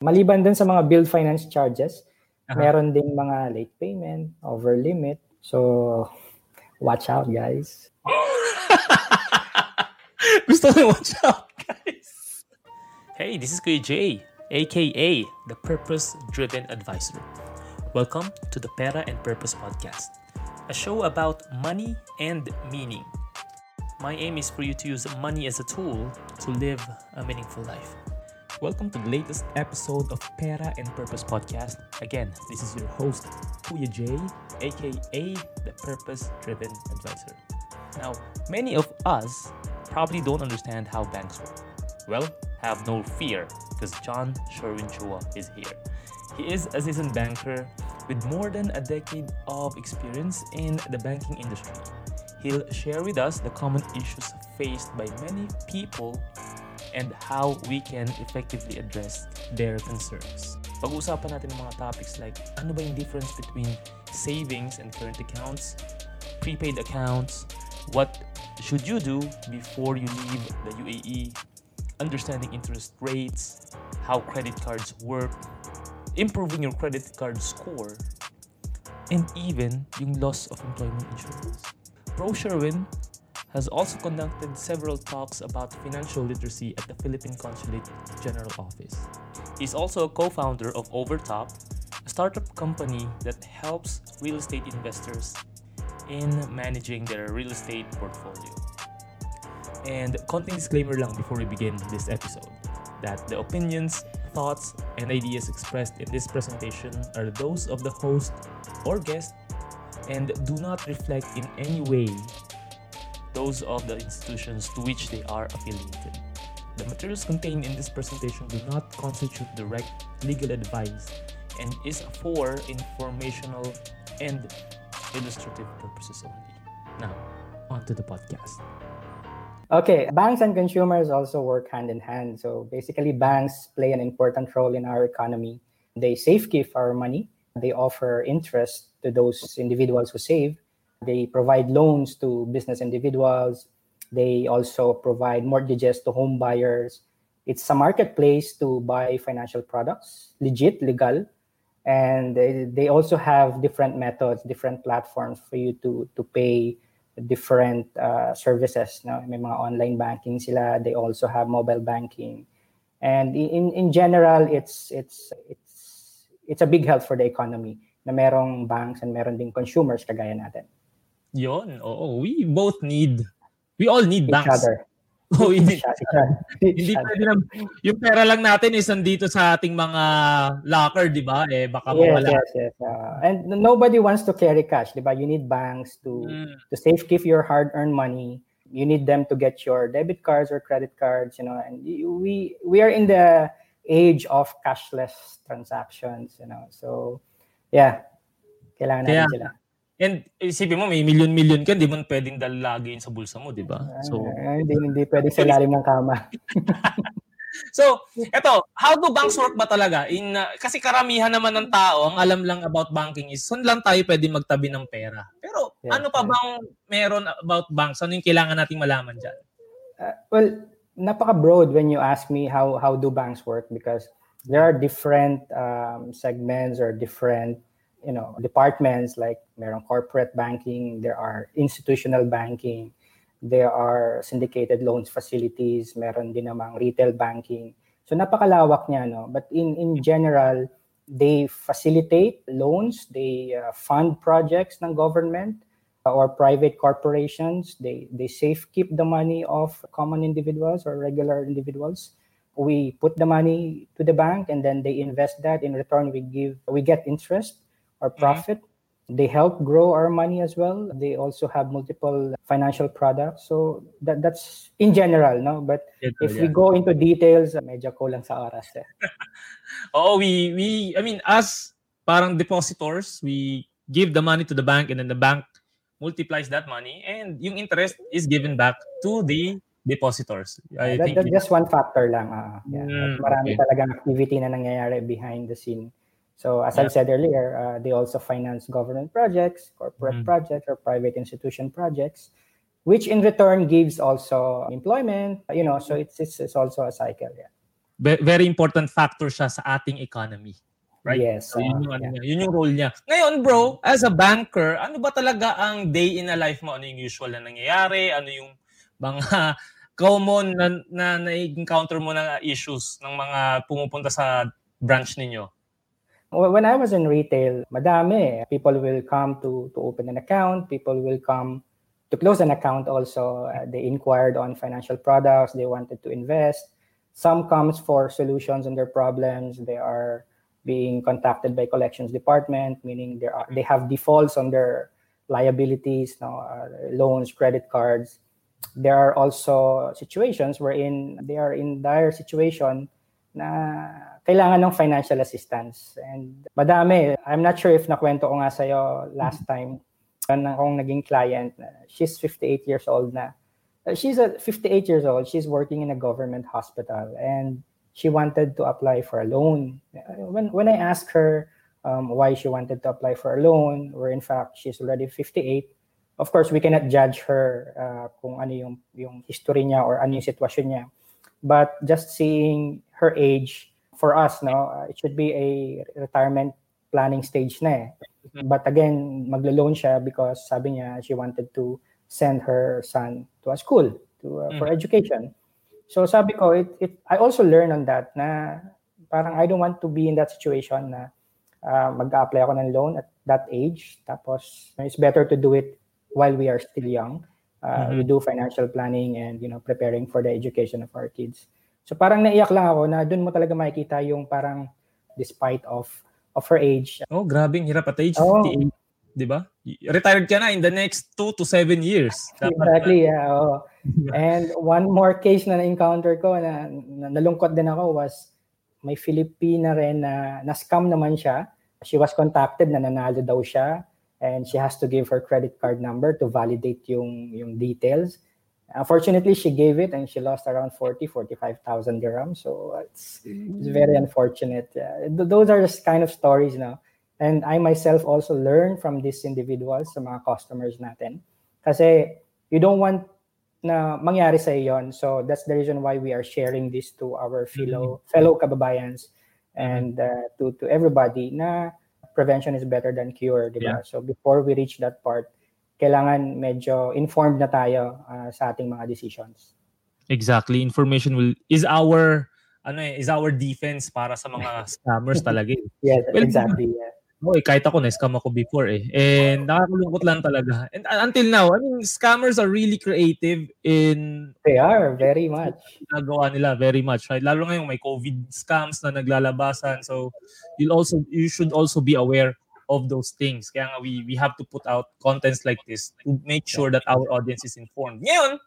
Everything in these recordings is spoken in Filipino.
Maliban dun sa mga build finance charges, uh-huh. meron ding mga late payment, over limit. So, watch out, guys. Gusto ko watch out, guys. Hey, this is Kuya Jay, aka the Purpose Driven Advisor. Welcome to the Pera and Purpose Podcast, a show about money and meaning. My aim is for you to use money as a tool to live a meaningful life. Welcome to the latest episode of Pera and Purpose Podcast. Again, this is your host, Kuya J, aka the Purpose Driven Advisor. Now, many of us probably don't understand how banks work. Well, have no fear because John Sherwin Chua is here. He is a seasoned banker with more than a decade of experience in the banking industry. He'll share with us the common issues faced by many people and how we can effectively address their concerns. Pag-uusapan natin ng mga topics like ano ba yung difference between savings and current accounts, prepaid accounts, what should you do before you leave the UAE, understanding interest rates, how credit cards work, improving your credit card score, and even yung loss of employment insurance. Pro Sherwin has also conducted several talks about financial literacy at the Philippine Consulate General Office. He's also a co-founder of Overtop, a startup company that helps real estate investors in managing their real estate portfolio. And content disclaimer lang before we begin this episode that the opinions, thoughts, and ideas expressed in this presentation are those of the host or guest and do not reflect in any way those of the institutions to which they are affiliated. The materials contained in this presentation do not constitute direct legal advice and is for informational and illustrative purposes only. Now, on to the podcast. Okay, banks and consumers also work hand in hand. So basically, banks play an important role in our economy. They safekeep our money, they offer interest to those individuals who save, they provide loans to business individuals. They also provide mortgages to home buyers. It's a marketplace to buy financial products, legit, legal. And they, also have different methods, different platforms for you to, to pay different uh, services. No? May mga online banking sila. They also have mobile banking. And in, in general, it's, it's, it's, it's a big help for the economy na merong banks and meron ding consumers kagaya natin. Yon, oo. We both need, we all need Each banks. other. Oh, hindi, hindi pwede na, yung pera lang natin is nandito sa ating mga locker, di ba? Eh, baka yes, mawala. yes, yes. Uh, and nobody wants to carry cash, di ba? You need banks to mm. to safe keep your hard-earned money. You need them to get your debit cards or credit cards, you know. And we we are in the age of cashless transactions, you know. So, yeah, kailangan natin sila. And isipin mo, may million-million ka, hindi mo pwedeng dalagin sa bulsa mo, di ba? So, uh, hindi, hindi pwedeng sa ilalim ng kama. so, eto, how do banks work ba talaga? In, uh, kasi karamihan naman ng tao, ang alam lang about banking is, saan lang tayo pwede magtabi ng pera. Pero yes, ano pa bang meron about banks? Ano yung kailangan nating malaman dyan? Uh, well, napaka-broad when you ask me how how do banks work because there are different um, segments or different you know departments like meron corporate banking there are institutional banking there are syndicated loans facilities meron din namang retail banking. So napakalawak niya no? But in in general they facilitate loans they uh, fund projects ng government uh, or private corporations. They they safe keep the money of common individuals or regular individuals. We put the money to the bank and then they invest that. In return we give we get interest or mm-hmm. profit. Mm-hmm. They help grow our money as well. They also have multiple financial products. So that that's in general, no? But yeah, if yeah. we go into details, medyo kulang sa oras. Eh. oh, we we I mean as parang depositors, we give the money to the bank and then the bank multiplies that money and yung interest is given back to the depositors. I that, think just one factor lang. Uh, yeah. Mm, marami okay. talagang activity na nangyayari behind the scene so as yeah. I said earlier, uh, they also finance government projects, corporate mm-hmm. projects, or private institution projects, which in return gives also employment. You know, so it's it's, it's also a cycle. Yeah. very important factor siya sa ating economy. Right? Yes. So, yun, uh, yung, ano yeah. niya, yun yung role niya. Ngayon, bro, as a banker, ano ba talaga ang day in a life mo? Ano yung usual na nangyayari? Ano yung mga common na, na na-encounter mo na issues ng mga pumupunta sa branch ninyo? When I was in retail, madami. People will come to, to open an account. People will come to close an account also. Uh, they inquired on financial products. They wanted to invest. Some comes for solutions on their problems. They are being contacted by collections department, meaning they are they have defaults on their liabilities, no, uh, loans, credit cards. There are also situations wherein they are in dire situation na kailangan ng financial assistance. And madami. I'm not sure if nakwento ko nga sa'yo last time. Meron akong naging client. She's 58 years old na. Uh, She's a 58 years old. She's working in a government hospital and she wanted to apply for a loan. Uh, When when I asked her um, why she wanted to apply for a loan, where in fact she's already 58, of course we cannot judge her uh, kung ano yung yung history niya or ano yung sitwasyon niya. But just seeing her age for us, no, it should be a retirement planning stage na eh. But again, maglo-loan siya because sabi niya she wanted to send her son to a school to uh, for education. So sabi ko, it, it, I also learned on that na parang I don't want to be in that situation na uh, mag-apply ako ng loan at that age. Tapos it's better to do it while we are still young. Uh, We do financial planning and you know preparing for the education of our kids. So parang naiyak lang ako na doon mo talaga makikita yung parang despite of of her age. Oh, grabing hirap at age Oo. 58. Di ba? Retired ka na in the next 2 to 7 years. Exactly, yeah. oo. And one more case na na-encounter ko na, na nalungkot din ako was may Filipina rin na na-scam naman siya. She was contacted na nanalo daw siya and she has to give her credit card number to validate yung yung details. Unfortunately, she gave it and she lost around 40, 45,000 dirhams. So it's, it's very mm. unfortunate. Uh, yeah. Those are just kind of stories now. And I myself also learn from these individuals, sa mga customers natin. Kasi you don't want na mangyari sa yon. So that's the reason why we are sharing this to our fellow mm. fellow kababayans and mm. uh, to to everybody na prevention is better than cure, di ba? So before we reach that part, kailangan medyo informed na tayo uh, sa ating mga decisions. Exactly. Information will is our ano eh, is our defense para sa mga scammers talaga. eh. Yes, Well, exactly. Yeah. Oh, eh, kahit ako na-scam ako before eh. And nakakalungkot lang talaga. And uh, until now, I mean, scammers are really creative in They are very much. ginagawa nila very much. Right? Lalo ngayon may COVID scams na naglalabasan. So you'll also you should also be aware of those things. Kaya nga we we have to put out contents like this to make sure that our audience is informed. Ngayon,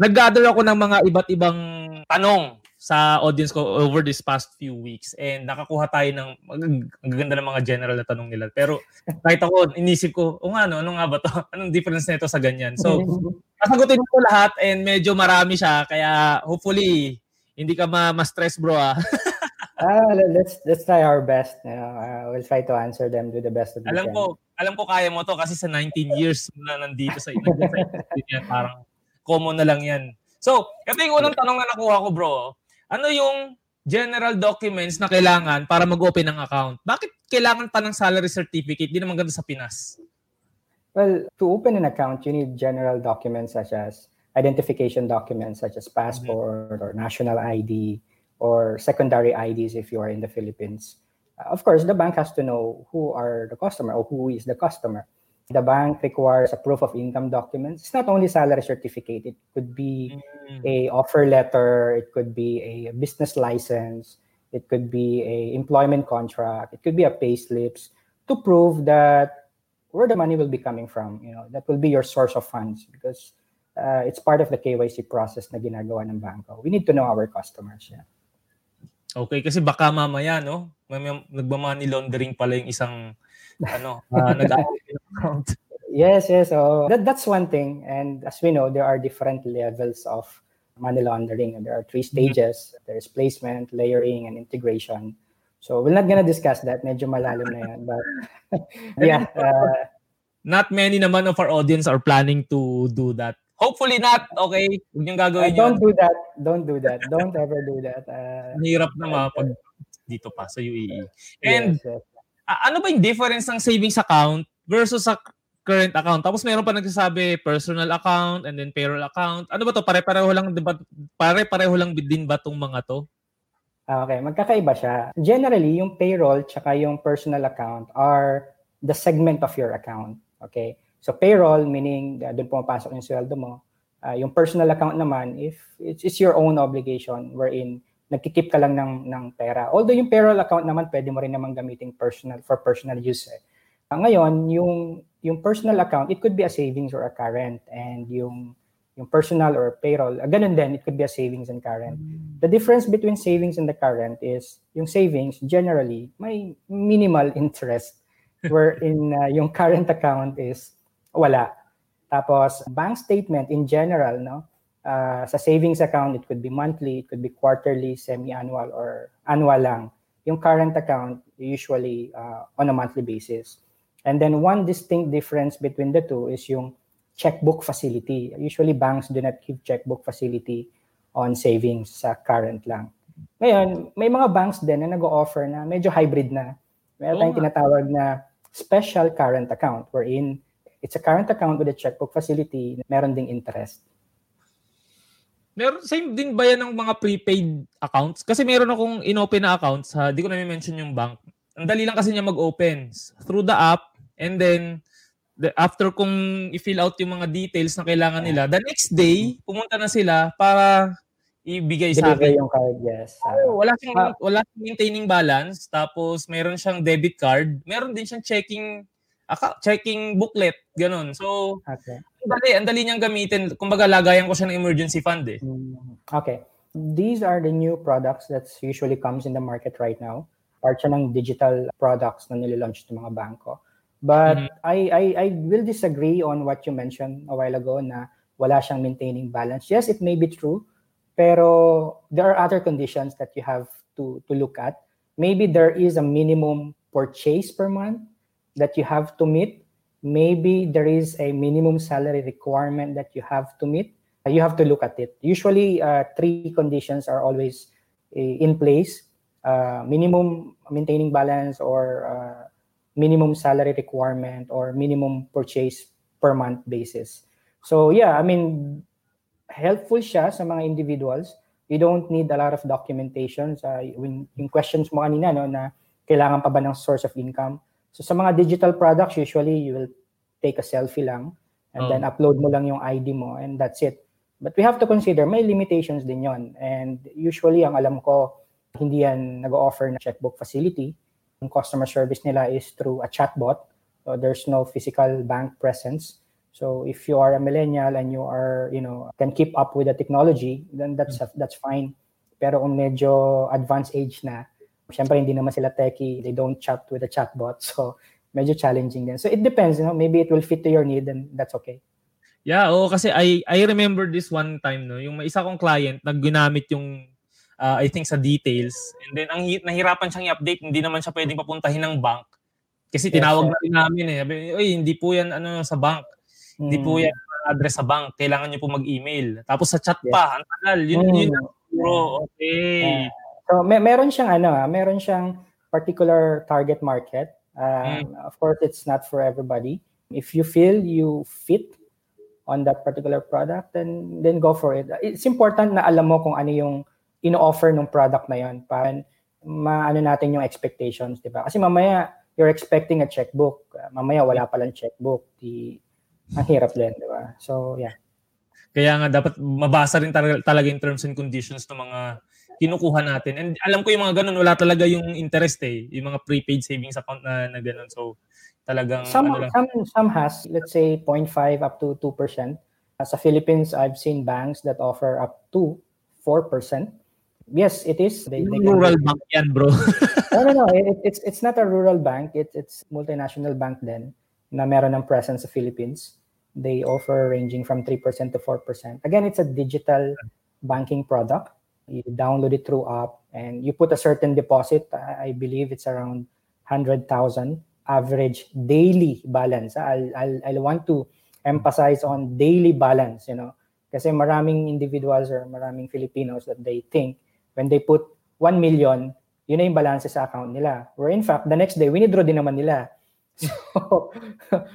nag-gather ako ng mga iba't ibang tanong sa audience ko over this past few weeks and nakakuha tayo ng ang gaganda ng mga general na tanong nila. Pero kahit ako, inisip ko, o nga, ano, ano nga ba to? Anong difference nito sa ganyan? So, sasagutin ko lahat and medyo marami siya. Kaya hopefully, hindi ka ma- ma-stress bro ah. Ah, le- let's let's try our best. You know, uh, we'll try to answer them to the best of we alam ko, alam ko kaya mo to kasi sa 19 years na nandito sa industry parang common na lang yan. So, ito yung unang tanong na nakuha ko bro. Ano yung general documents na kailangan para mag-open ng account? Bakit kailangan pa ng salary certificate? Di naman ganito sa Pinas. Well, to open an account, you need general documents such as identification documents such as passport or national ID or secondary IDs if you are in the Philippines. Uh, of course, the bank has to know who are the customer or who is the customer. The bank requires a proof of income documents. It's not only salary certificate. It could be a offer letter. It could be a business license. It could be a employment contract. It could be a pay slips to prove that where the money will be coming from. You know, that will be your source of funds because uh, it's part of the KYC process na ginagawa ng banko. We need to know our customers. Yeah. Okay, kasi baka mamaya, no? May, may, nagmamoney laundering pala yung isang, ano, uh, nag-open account. Yes, yes. So that, that's one thing. And as we know, there are different levels of money laundering. And there are three stages. There's placement, layering, and integration. So we're not gonna discuss that. Medyo malalim na yan. But yeah, uh, Not many naman of our audience are planning to do that. Hopefully not, okay? Huwag niyong gagawin Uh, don't do that. Don't do that. Don't ever do that. Uh, hirap na mapag dito pa sa UAE. And yes, yes. a- ano ba yung difference ng savings account versus sa current account? Tapos meron pa nagsasabi personal account and then payroll account. Ano ba to? Pare-pareho lang ba? Pare-pareho lang din ba tong mga to? Ah, Okay, magkakaiba siya. Generally, yung payroll tsaka yung personal account are the segment of your account. Okay? So payroll meaning uh, doon pumapasok yung sweldo mo. Ah, yung personal account naman if it's, it's your own obligation wherein nagkikip ka lang ng ng pera. Although yung payroll account naman pwede mo rin naman gamitin personal for personal use. Eh. Ah, ngayon, yung yung personal account, it could be a savings or a current and yung yung personal or payroll, ah, ganun din, it could be a savings and current. The difference between savings and the current is yung savings generally may minimal interest wherein uh, yung current account is wala. Tapos bank statement in general, no? Uh, sa savings account, it could be monthly, it could be quarterly, semi-annual, or annual lang. Yung current account, usually uh, on a monthly basis. And then one distinct difference between the two is yung checkbook facility. Usually banks do not give checkbook facility on savings sa current lang. Ngayon, may mga banks din na nag-offer na medyo hybrid na. Meron tayong tinatawag na special current account wherein it's a current account with a checkbook facility, meron ding interest. Meron, same din ba yan ng mga prepaid accounts? Kasi meron akong inopen na accounts, ha, di ko na mention yung bank. Ang dali lang kasi niya mag-open through the app and then the, after kung i-fill out yung mga details na kailangan nila, the next day, pumunta na sila para ibigay sa akin. yung card, yes. Oo, wala siyang Ah. wala siyang maintaining balance, tapos meron siyang debit card, meron din siyang checking account, checking booklet, ganun. So, okay. ang dali, ang dali niyang gamitin. Kumbaga, lagayan ko siya ng emergency fund eh. Mm, Okay. These are the new products that usually comes in the market right now. Part siya ng digital products na nilalaunch ng mga bangko. But Mhm. I, I I will disagree on what you mentioned a while ago na wala siyang maintaining balance. Yes, it may be true, pero there are other conditions that you have to to look at. Maybe there is a minimum purchase per month that you have to meet. Maybe there is a minimum salary requirement that you have to meet you have to look at it. Usually, uh, three conditions are always uh, in place: uh, minimum maintaining balance, or uh, minimum salary requirement, or minimum purchase per month basis. So yeah, I mean, helpful siya sa mga individuals. You don't need a lot of documentation. Sa when yung questions mo kanina no na kailangan pa ba ng source of income. So sa mga digital products, usually you will take a selfie lang and Oh. then upload mo lang yung ID mo and that's it. But we have to consider may limitations din yon. And usually ang alam ko hindi yan nag-offer na checkbook facility. Yung customer service nila is through a chatbot. So there's no physical bank presence. So if you are a millennial and you are, you know, can keep up with the technology, then that's that's fine. Pero kung medyo advanced age na, syempre hindi naman sila techie, they don't chat with a chatbot. So medyo challenging din. So it depends, you know, maybe it will fit to your need and that's okay. Yeah, oo kasi I I remember this one time no, yung may isa kong client nagginamit yung uh, I think sa details and then ang hi- nahirapan siyang i-update, hindi naman siya pwedeng papuntahin ng bank. Kasi Yes, tinawag sir. na rin namin eh. Sabi, "Oy, hindi po yan ano sa bank. Hindi po Mm. yan address sa bank. Kailangan niyo po mag-email. Tapos sa chat Yes. pa, ang tagal. Yun, Mm. yun bro. Okay. Yeah. So may meron siyang ano, ah, meron siyang particular target market. Um, Of course, it's not for everybody. If you feel you fit on that particular product, then then go for it. It's important na alam mo kung ano yung ino-offer ng product na yon para maano natin yung expectations, 'di ba? Kasi mamaya you're expecting a checkbook. Uh, mamaya wala palang checkbook. Di ang hirap din, 'di ba? So, yeah. Kaya nga dapat mabasa rin tal- talaga yung terms and conditions ng mga kinukuha natin. And alam ko yung mga ganun, wala talaga yung interest eh. Yung mga prepaid savings account na, na ganun. So, talagang Some ano lang. some some has let's say 0.5 up to 2%. Uh, Sa Philippines, I've seen banks that offer up to 4%. Yes, it is. They, they can- Rural bank yan, bro. no, no, no. It, it's it's not a rural bank. It, it's multinational bank then na meron ng presence sa Philippines. They offer ranging from 3% to 4%. Again, it's a digital banking product. You download it through app and you put a certain deposit. I I believe it's around 100,000 average daily balance. I'll, I'll, I'll want to emphasize on daily balance, you know. Kasi maraming individuals or maraming Filipinos that they think when they put 1 million, yun na yung balance sa account nila. Where in fact, the next day, winidraw din naman nila. So,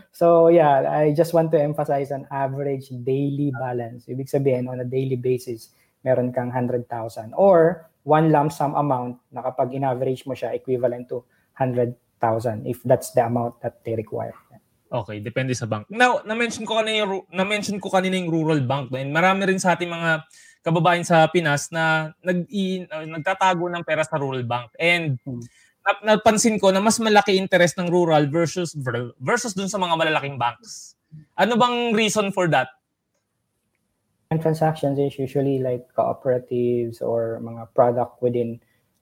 so yeah, I just want to emphasize on average daily balance. Ibig sabihin, on a daily basis, meron kang 100,000. Or one lump sum amount na kapag in-average mo siya, equivalent to 100,000 if that's the amount that they require. Okay, depende sa bank. Now, na-mention ko kanina yung, na-mention ko kanina yung rural bank. And marami rin sa ating mga kababayan sa Pinas na nag nagtatago ng pera sa rural bank. And hmm napansin ko na mas malaki interest ng rural versus versus dun sa mga malalaking banks. Ano bang reason for that? And transactions is usually like cooperatives or mga product within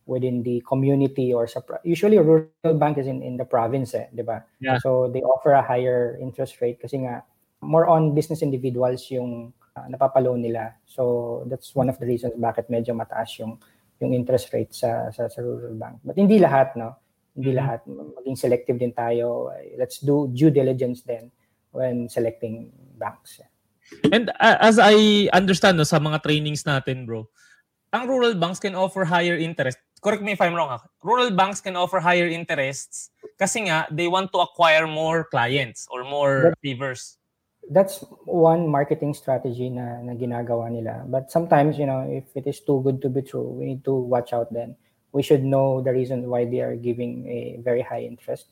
within the community or sa usually rural bank is in in the province eh, 'di ba? Yeah. So they offer a higher interest rate kasi nga more on business individuals yung uh, napapaloan nila. So that's one of the reasons bakit medyo mataas yung yung interest rate sa, sa, sa rural bank. But hindi lahat, no? Hindi mm-hmm. lahat. Maging selective din tayo. Let's do due diligence then when selecting banks. And uh, as I understand no, sa mga trainings natin, bro, ang rural banks can offer higher interest. Correct me if I'm wrong. Ha? Rural banks can offer higher interests kasi nga they want to acquire more clients or more receivers that's one marketing strategy na, na ginagawa nila. But sometimes, you know, if it is too good to be true, we need to watch out then. We should know the reason why they are giving a very high interest.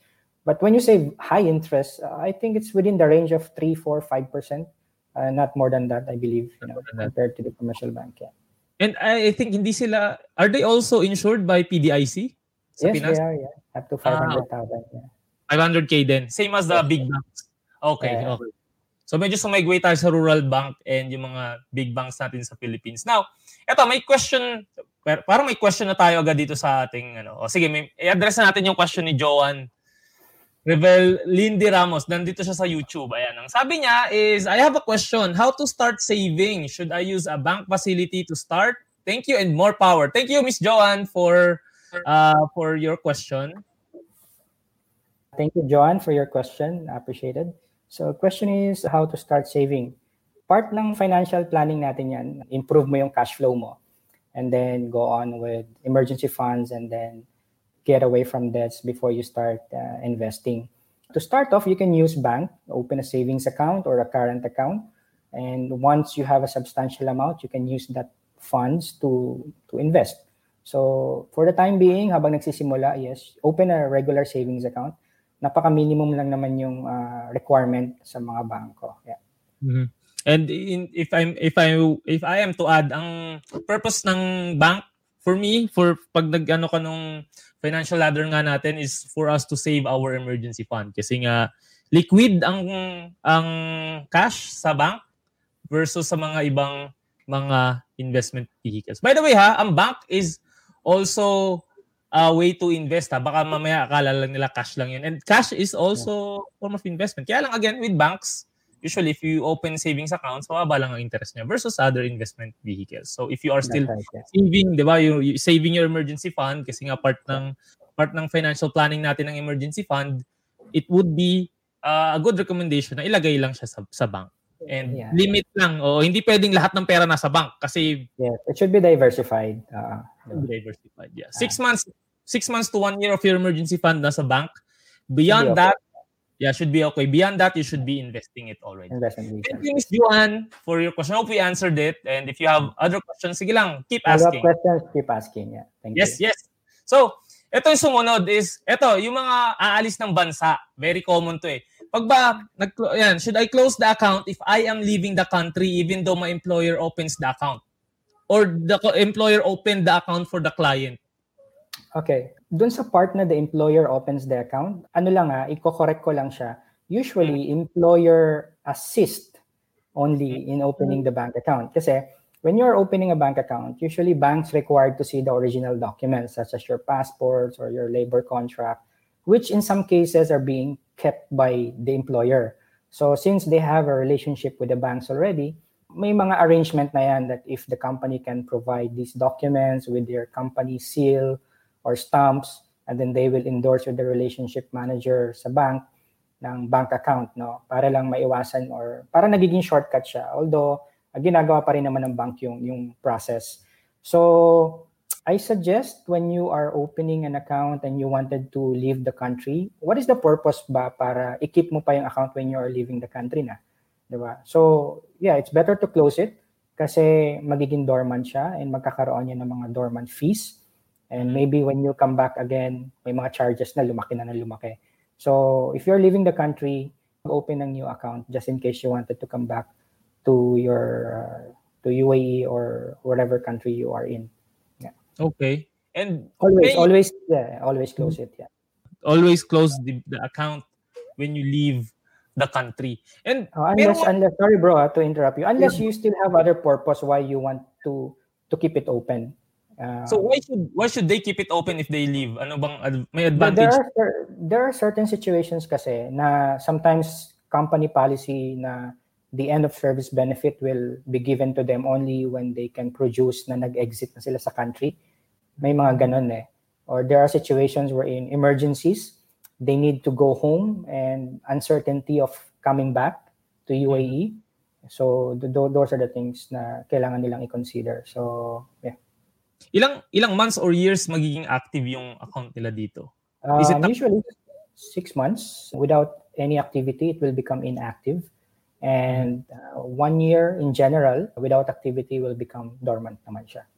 But when you say high interest, uh, I think it's within the range of 3, 4, 5%. Uh, not more than that, I believe, you know, compared to the commercial bank. Yeah. And I think hindi sila, are they also insured by PDIC? Sa yes, Pinas? they are, yeah. Up to 500,000. Ah, yeah. 500K then. Same as the big banks. Okay, yeah. okay. So medyo sumigway tayo sa rural bank and yung mga big banks natin sa Philippines. Now, eto may question, parang may question na tayo agad dito sa ating, ano, o sige, may, i-address na natin yung question ni Joan Revel Lindy Ramos. Nandito siya sa YouTube. Ayan. Ang sabi niya is, I have a question. How to start saving? Should I use a bank facility to start? Thank you and more power. Thank you, Miss Joan, for uh, for your question. Thank you, Joan, for your question. Appreciated. So question is how to start saving. Part ng financial planning natin yan, improve mo yung cash flow mo. And then go on with emergency funds and then get away from debts before you start uh, investing. To start off, you can use bank, open a savings account or a current account. And once you have a substantial amount, you can use that funds to to invest. So for the time being, habang nagsisimula, yes, open a regular savings account napaka-minimum lang naman yung uh, requirement sa mga bangko. Yeah. Mm-hmm. And in, if I'm if I if I am to add ang purpose ng bank for me for pag nagano ka nung financial ladder nga natin is for us to save our emergency fund kasi nga liquid ang ang cash sa bank versus sa mga ibang mga investment vehicles. By the way ha, ang bank is also uh, way to invest ha. Baka mamaya akala lang nila cash lang yun. And cash is also form of investment. Kaya lang again with banks, usually if you open savings accounts, mababa lang ang interest niya versus other investment vehicles. So if you are still right, yeah. saving, 'di ba, you, you saving your emergency fund kasi nga part ng part ng financial planning natin ng emergency fund, it would be uh, a good recommendation na ilagay lang siya sa, sa bank. And yeah. limit lang. O hindi pwedeng lahat ng pera nasa bank kasi yeah, it should be diversified. Uh, diversified. Yeah. Six uh, months six months to one year of your emergency fund nasa bank. Beyond that, yeah, should be okay. Beyond that, you should be investing it already. Investment Thank you, Ms. Juan, for your question. Hope we answered it. And if you have other questions, sige lang, keep asking. Other questions, keep asking. Yeah. Thank yes, you. yes. So, ito yung sumunod is, ito, yung mga aalis ng bansa. Very common to eh. Pag ba, nag, yan, should I close the account if I am leaving the country even though my employer opens the account? Or the employer opened the account for the client? Okay. Doon sa part na the employer opens the account, ano lang ah, i-correct ko lang siya. Usually, employer assist only in opening the bank account. Kasi when you're opening a bank account, usually banks required to see the original documents such as your passports or your labor contract, which in some cases are being kept by the employer. So since they have a relationship with the banks already, may mga arrangement na yan that if the company can provide these documents with their company seal or stamps, and then they will endorse with the relationship manager sa bank, ng bank account, no? Para lang maiwasan or para nagiging shortcut siya. Although, uh, ginagawa pa rin naman ng bank yung, yung process. So, I suggest when you are opening an account and you wanted to leave the country, what is the purpose ba para i-keep mo pa yung account when you are leaving the country na? Diba? So, yeah, it's better to close it kasi magiging dormant siya and magkakaroon niya ng mga dormant fees. And maybe when you come back again, may mga charges na lumaki na na lumaki. So if you're leaving the country, open a new account just in case you wanted to come back to your uh, to UAE or whatever country you are in. Yeah. Okay. And always, always, yeah, always close it. Yeah. Always close the, the account when you leave the country. And oh, unless, unless, sorry bro, uh, to interrupt you. Unless yeah. you still have other purpose why you want to to keep it open. Uh, so why should why should they keep it open if they leave? Ano bang may advantage? There are there are certain situations kasi na sometimes company policy na the end of service benefit will be given to them only when they can produce na nag-exit na sila sa country. May mga ganun eh. Or there are situations where in emergencies, they need to go home and uncertainty of coming back to UAE. So th- those are the things na kailangan nilang i-consider. So yeah. Ilang ilang months or years magiging active yung account nila dito? Is it um, usually six months without any activity, it will become inactive. And uh, one year in general, without activity, will become dormant naman siya.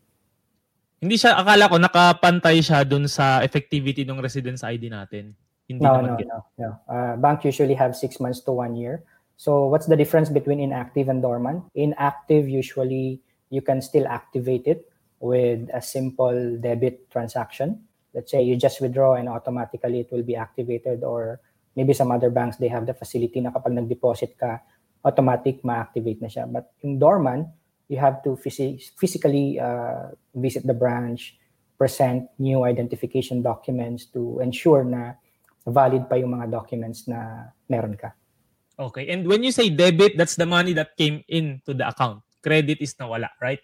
Hindi siya, akala ko nakapantay siya dun sa effectivity ng residence ID natin. Hindi no, no, no, no. Uh, bank usually have six months to one year. So what's the difference between inactive and dormant? Inactive, usually you can still activate it with a simple debit transaction. Let's say you just withdraw and automatically it will be activated or maybe some other banks, they have the facility na kapag nag-deposit ka, automatic ma-activate na siya. But in dormant, you have to phys- physically uh, visit the branch, present new identification documents to ensure na valid pa yung mga documents na meron ka. Okay. And when you say debit, that's the money that came into the account. Credit is nawala, right?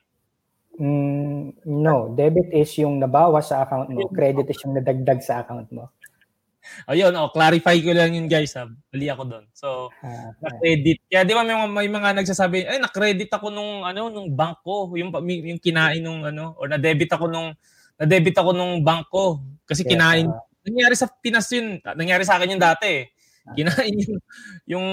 Mm, no, debit is yung nabawas sa account mo, credit is yung nadagdag sa account mo. Ayun, oh, clarify ko lang yun guys, ha. Mali ako doon. So, ah, na-credit. Kaya di ba may, may mga nagsasabi, ay na-credit ako nung ano nung bank ko, yung yung kinain nung ano or na-debit ako nung na-debit ako nung bank ko kasi yes, kinain. Uh, nangyari sa Pinas yun. Nangyari sa akin yung dati. Eh. Kinain yung yung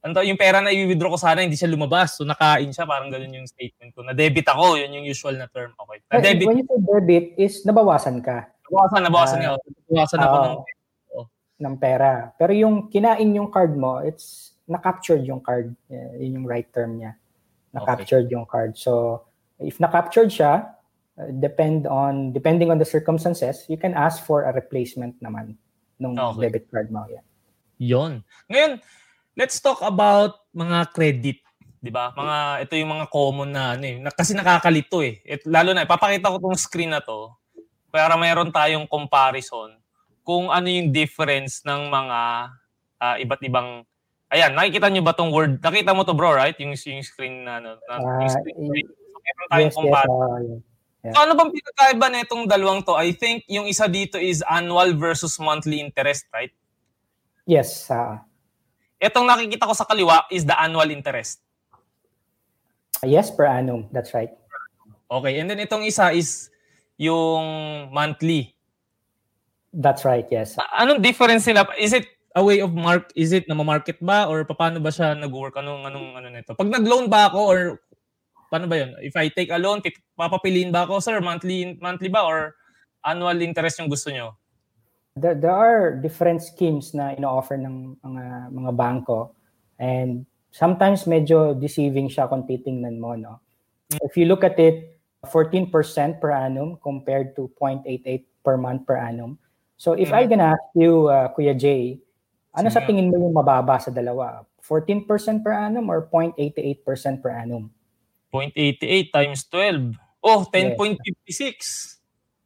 ano yung pera na i-withdraw ko sana hindi siya lumabas. So nakain siya, parang ganun yung statement ko. Na-debit ako, yun yung usual na term. Okay. Na-debit. When you say debit is nabawasan ka. Nabawasan, nabawasan uh, ako. Nabawasan ako uh, ng, oh. ng pera. Pero yung kinain yung card mo, it's na-captured yung card. Yun yung right term niya. Na-captured okay. yung card. So if na-captured siya, uh, depend on depending on the circumstances, you can ask for a replacement naman nung okay. debit card mo. Yeah. Yon. Ngayon, let's talk about mga credit. 'di ba? Mga ito yung mga common na ano eh. Kasi nakakalito eh. Et, lalo na ipapakita ko tong screen na to para mayroon tayong comparison kung ano yung difference ng mga uh, iba't ibang Ayan, nakikita niyo ba tong word? Nakita mo to bro, right? Yung, yung screen na ano, na, uh, yung screen. So, meron tayong yes, comparison. Yes, uh, yeah. So ano bang pinagkaiba na itong dalawang to? I think yung isa dito is annual versus monthly interest, right? Yes, uh, Itong nakikita ko sa kaliwa is the annual interest. Yes, per annum. That's right. Okay. And then itong isa is yung monthly. That's right, yes. Anong difference nila? Is it a way of mark is it na market ba or paano ba siya nag-work anong anong ano nito? Pag nag-loan ba ako or paano ba 'yon? If I take a loan, papapiliin ba ako, sir, monthly monthly ba or annual interest yung gusto nyo? There, there are different schemes na ino-offer ng mga mga bangko and sometimes medyo deceiving siya kung titingnan mo no. If you look at it 14% per annum compared to 0.88 per month per annum. So if mm-hmm. I gonna ask you uh, Kuya Jay, ano sa tingin mo yung mababa sa dalawa? 14% per annum or 0.88% per annum? 0.88 times 12. Oh, 10.56. Yes.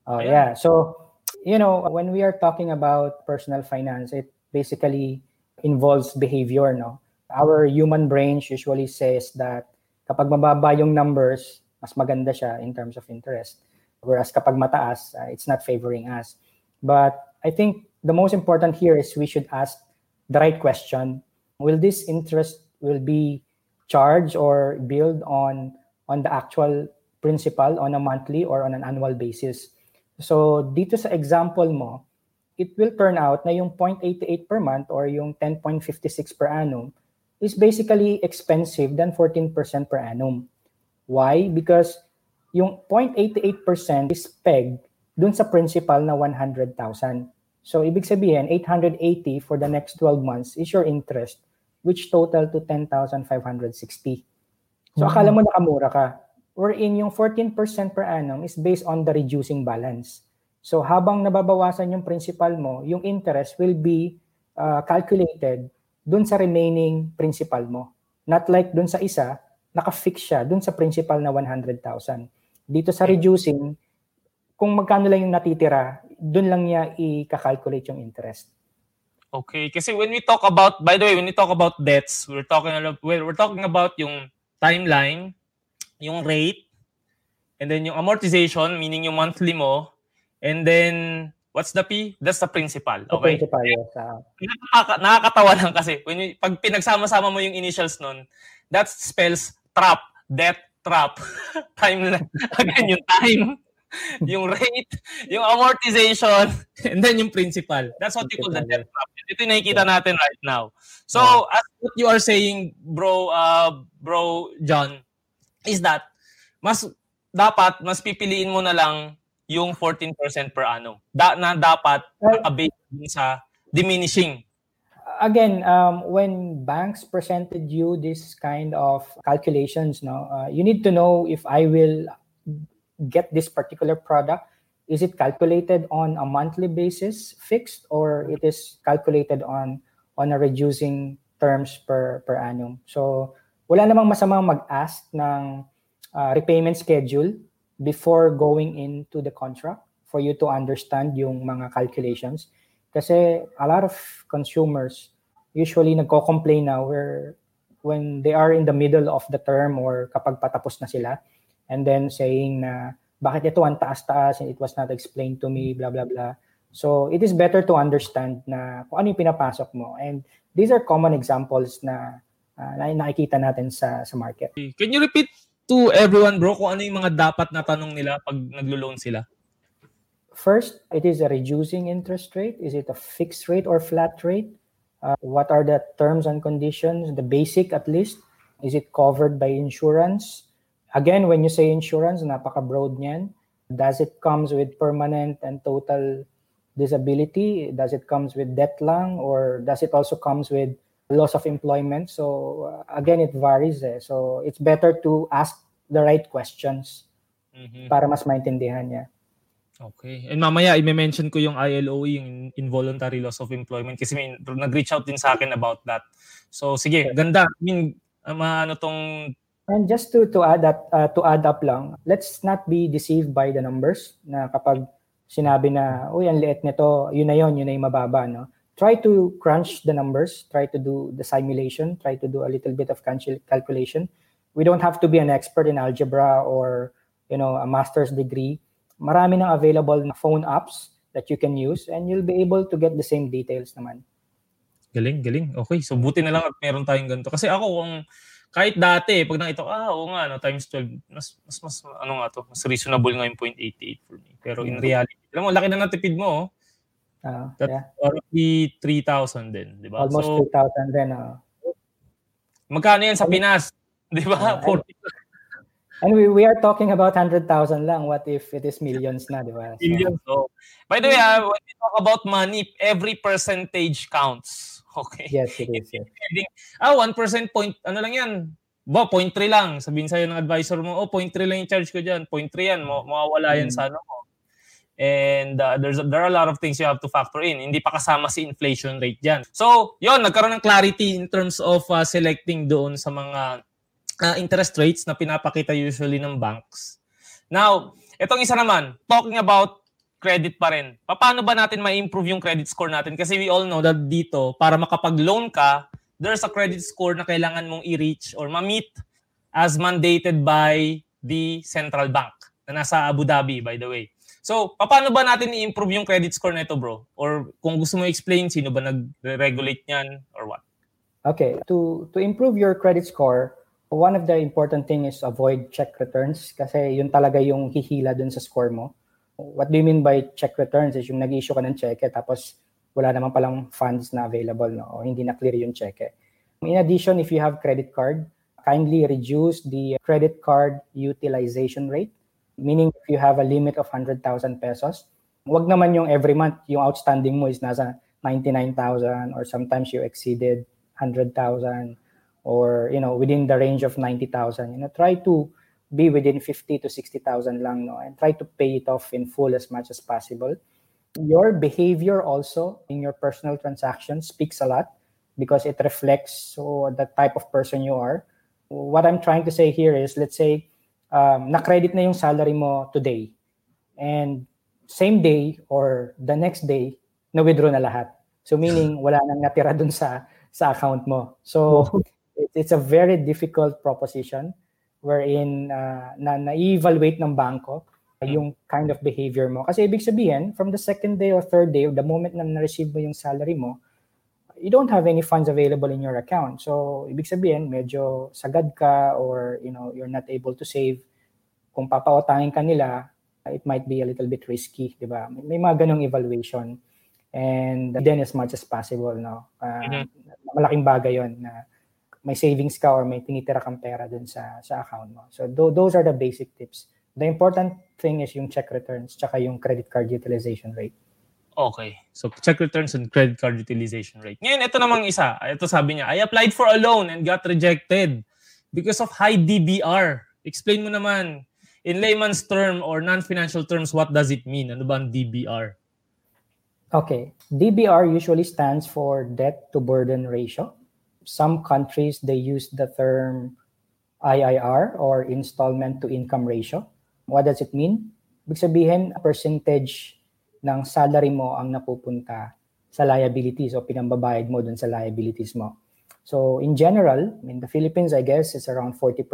Oh, Ayan. yeah. So you know, when we are talking about personal finance, it basically involves behavior, no? Our human brain usually says that kapag mababa yung numbers, mas maganda siya in terms of interest. Whereas kapag mataas, uh, it's not favoring us. But I think the most important here is we should ask the right question. Will this interest will be charged or billed on on the actual principal on a monthly or on an annual basis? So dito sa example mo, it will turn out na yung 0.88 per month or yung 10.56 per annum is basically expensive than 14% per annum. Why? Because yung 0.88% is pegged dun sa principal na 100,000. So ibig sabihin, 880 for the next 12 months is your interest which total to 10,560. So akala mo nakamura ka. Wherein yung 14% per annum is based on the reducing balance. So habang nababawasan yung principal mo, yung interest will be uh, calculated dun sa remaining principal mo. Not like dun sa isa, naka-fix siya dun sa principal na 100,000. Dito sa reducing, kung magkano lang yung natitira, dun lang niya i-calculate yung interest. Okay, kasi when we talk about, by the way, when we talk about debts, we're talking about, we're talking about yung timeline, yung rate, and then yung amortization, meaning yung monthly mo, And then, what's the P? That's the principal. The okay? principal, yes. Uh, Nakaka- nakakatawa lang kasi. When you, pag pinagsama-sama mo yung initials nun, that spells trap, debt trap, timeline. Again, yung time, yung rate, yung amortization, and then yung principal. That's what you call the debt trap. Ito yung nakikita natin right now. So, Yeah. as what you are saying, bro, uh, bro John, is that mas dapat mas pipiliin mo na lang yung 14% per annum. Da, na dapat nakabase sa diminishing. again, um, when banks presented you this kind of calculations, no, uh, you need to know if I will get this particular product. Is it calculated on a monthly basis, fixed, or it is calculated on on a reducing terms per per annum? So wala namang masamang mag-ask ng uh, repayment schedule before going into the contract for you to understand yung mga calculations. Kasi a lot of consumers usually nagko-complain na where when they are in the middle of the term or kapag patapos na sila and then saying na bakit ito ang taas-taas and it was not explained to me blah blah blah so it is better to understand na kung ano yung pinapasok mo and these are common examples na uh, na nakikita natin sa sa market Can you repeat to everyone, bro, kung ano yung mga dapat na tanong nila pag naglo-loan sila? First, it is a reducing interest rate. Is it a fixed rate or flat rate? Uh, what are the terms and conditions? The basic, at least. Is it covered by insurance? Again, when you say insurance, napaka-broad niyan. Does it comes with permanent and total disability? Does it comes with debt lang? Or does it also comes with loss of employment? So uh, again, it varies. Eh. So it's better to ask the right questions Mhm. para mas maintindihan niya. Okay. And mamaya, i-mention ko yung ILO, yung involuntary loss of employment kasi may nag-reach out din sa akin about that. So, sige, ganda. I mean, um, ano tong And just to to add that uh, to add up lang, let's not be deceived by the numbers na kapag sinabi na, uy, ang liit nito, yun na yun, yun na yung mababa, no? Try to crunch the numbers, try to do the simulation, try to do a little bit of calcul- calculation. We don't have to be an expert in algebra or, you know, a master's degree. Marami nang available na phone apps that you can use and you'll be able to get the same details naman. Galing, galing. Okay, so buti na lang at meron tayong ganito. Kasi ako, kung kahit dati, pag nakita ko, ah, oo nga, no, times 12, mas, mas, mas, ano nga to, mas reasonable nga yung 0.88 for me. Pero in reality, alam mo, laki na natipid mo, oh. Uh, That's yeah, already 3,000 din, di ba? almost So, 2,000 then. Uh, magkano yan sa Pinas? Di ba? Ah, 40 And we, we are talking about 100,000 lang. What if it is millions na, di ba? So, million. So, by the way, ah, when we talk about money, every percentage counts. Okay? yes, it is. Yes. Ah, 1% point, ano lang yan? Ba, 0.3 lang. Sabihin sa'yo ng advisor mo, oh, 0.3 lang yung charge ko dyan. 0.3 yan, ma- mawawala yan Mm. sa ano mo. And uh, there's there are a lot of things you have to factor in. Hindi pa kasama si inflation rate dyan. So, yon nagkaroon ng clarity in terms of uh, selecting doon sa mga uh, interest rates na pinapakita usually ng banks. Now, itong isa naman, talking about credit pa rin. Paano ba natin ma-improve yung credit score natin? Kasi we all know that dito, para makapag-loan ka, there's a credit score na kailangan mong i-reach or ma-meet as mandated by the central bank na nasa Abu Dhabi, by the way. So, paano ba natin i-improve yung credit score nito, bro? Or kung gusto mo explain, sino ba nag-regulate niyan or what? Okay, to to improve your credit score, one of the important thing is avoid check returns kasi yun talaga yung hihila dun sa score mo. What do you mean by check returns is yung nag-issue ka ng cheque tapos wala naman palang funds na available no o hindi na clear yung cheque. In addition, if you have credit card, kindly reduce the credit card utilization rate Meaning, if you have a limit of 100,000 pesos, wag naman yung every month, yung outstanding mo is nasa 99,000 or sometimes you exceeded 100,000 or, you know, within the range of 90,000. You know, try to be within 50 to 60,000 lang, no? And try to pay it off in full as much as possible. Your behavior also in your personal transactions speaks a lot because it reflects so the type of person you are. What I'm trying to say here is, let's say, um, na-credit na yung salary mo today. And same day or the next day, na-withdraw na lahat. So meaning wala nang natira dun sa sa account mo. So it's a very difficult proposition wherein uh, na na-evaluate ng banko yung kind of behavior mo. Kasi ibig sabihin, from the second day or third day, the moment na na-receive mo yung salary mo, you don't have any funds available in your account. So, ibig sabihin, medyo sagad ka or, you know, you're not able to save. Kung papautangin ka nila, it might be a little bit risky, di ba? May mga ganong evaluation. And then as much as possible, no? Uh, mm-hmm. Malaking bagay yon na may savings ka or may tinitira kang pera dun sa, sa account mo. So, th- those are the basic tips. The important thing is yung check returns tsaka yung credit card utilization rate. Okay. So, check returns and credit card utilization rate. Ngayon, ito namang isa. Ito sabi niya, I applied for a loan and got rejected because of high DBR. Explain mo naman, in layman's term or non-financial terms, what does it mean? Ano ba ang DBR? Okay. DBR usually stands for debt to burden ratio. Some countries, they use the term IIR or installment to income ratio. What does it mean? Ibig sabihin, percentage ng salary mo ang napupunta sa liabilities o pinambabayad mo dun sa liabilities mo. So in general, in the Philippines, I guess it's around 40%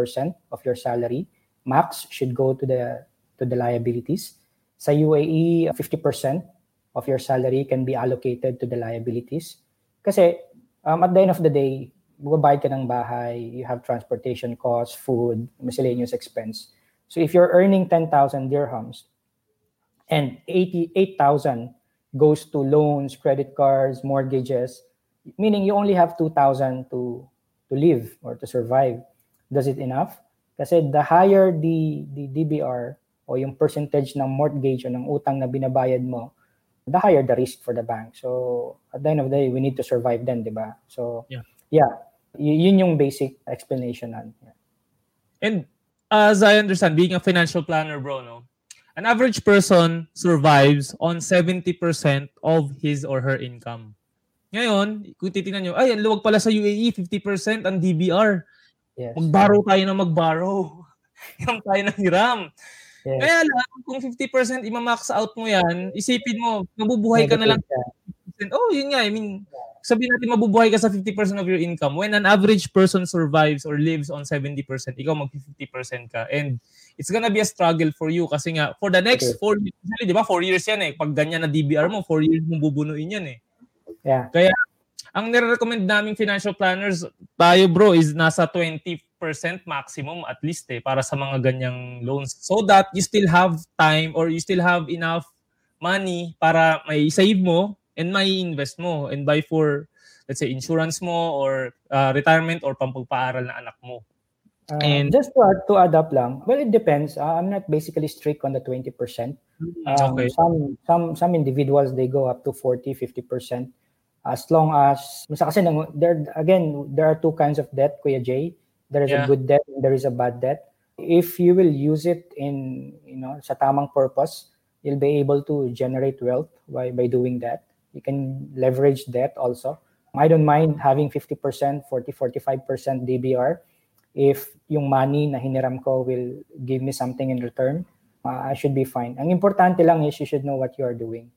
of your salary max should go to the to the liabilities. Sa UAE, 50% of your salary can be allocated to the liabilities. Kasi um, at the end of the day, bubabayad ka ng bahay, you have transportation costs, food, miscellaneous expense. So if you're earning 10,000 dirhams, and 88,000 goes to loans, credit cards, mortgages, meaning you only have 2,000 to to live or to survive. Does it enough? Kasi the higher the, the DBR o yung percentage ng mortgage o ng utang na binabayad mo, the higher the risk for the bank. So at the end of the day, we need to survive then, di ba? So yeah, yeah yun yung basic explanation. Yeah. And as I understand, being a financial planner, bro, no, an average person survives on 70% of his or her income. Ngayon, kung titingnan nyo, ay, ang luwag pala sa UAE, 50% ang DBR. Yes. Mag-borrow tayo na mag-borrow. hiram tayo ng hiram. Yes. Kaya lang, kung 50% ima-max out mo yan, isipin mo, mabubuhay ka na lang. Oh, yun nga. I mean, sabihin natin mabubuhay ka sa 50% of your income. When an average person survives or lives on 70%, ikaw mag-50% ka. And it's gonna be a struggle for you kasi nga, for the next okay. four years, di ba, four years yan eh. Pag ganyan na DBR mo, four years mo bubunuin yan eh. Yeah. Kaya, ang nire-recommend naming financial planners, tayo bro, is nasa 20% maximum at least eh, para sa mga ganyang loans. So that you still have time or you still have enough money para may save mo and may invest mo and buy for let's say insurance mo or uh, retirement or pampagpaaral na anak mo. Uh, and just to add, to add up lang, well, it depends. Uh, I'm not basically strict on the 20%. Mm, um, okay. Some some some individuals they go up to 40, 50%. As long as kasi there again there are two kinds of debt, Kuya Jay. There is yeah. a good debt and there is a bad debt. If you will use it in you know sa tamang purpose, you'll be able to generate wealth by by doing that. You can leverage debt also. I don't mind having 50%, 40, 45% DBR if yung money na hiniram ko will give me something in return. Uh, I should be fine. Ang importante lang is you should know what you are doing.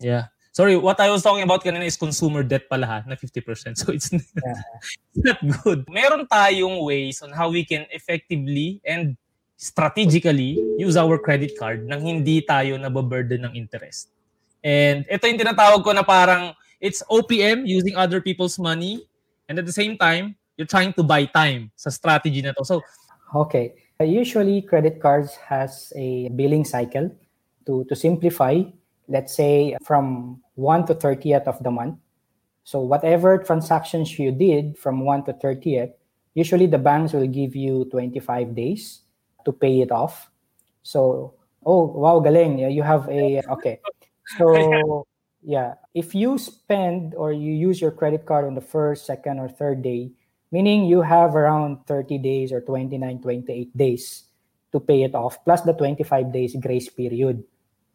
Yeah. Sorry, what I was talking about kanina is consumer debt pala ha, na 50%. So it's, yeah. it's not good. Meron tayong ways on how we can effectively and strategically use our credit card nang hindi tayo nababurden ng interest. And ito yung tinatawag ko na parang it's OPM using other people's money and at the same time, you're trying to buy time sa strategy na to. So, okay. Usually, credit cards has a billing cycle to, to simplify, let's say from 1 to 30th of the month. So whatever transactions you did from 1 to 30th, usually the banks will give you 25 days to pay it off. So, oh, wow, galing. You have a, okay. So, yeah, if you spend or you use your credit card on the first, second, or third day, meaning you have around 30 days or 29, 28 days to pay it off, plus the 25 days grace period.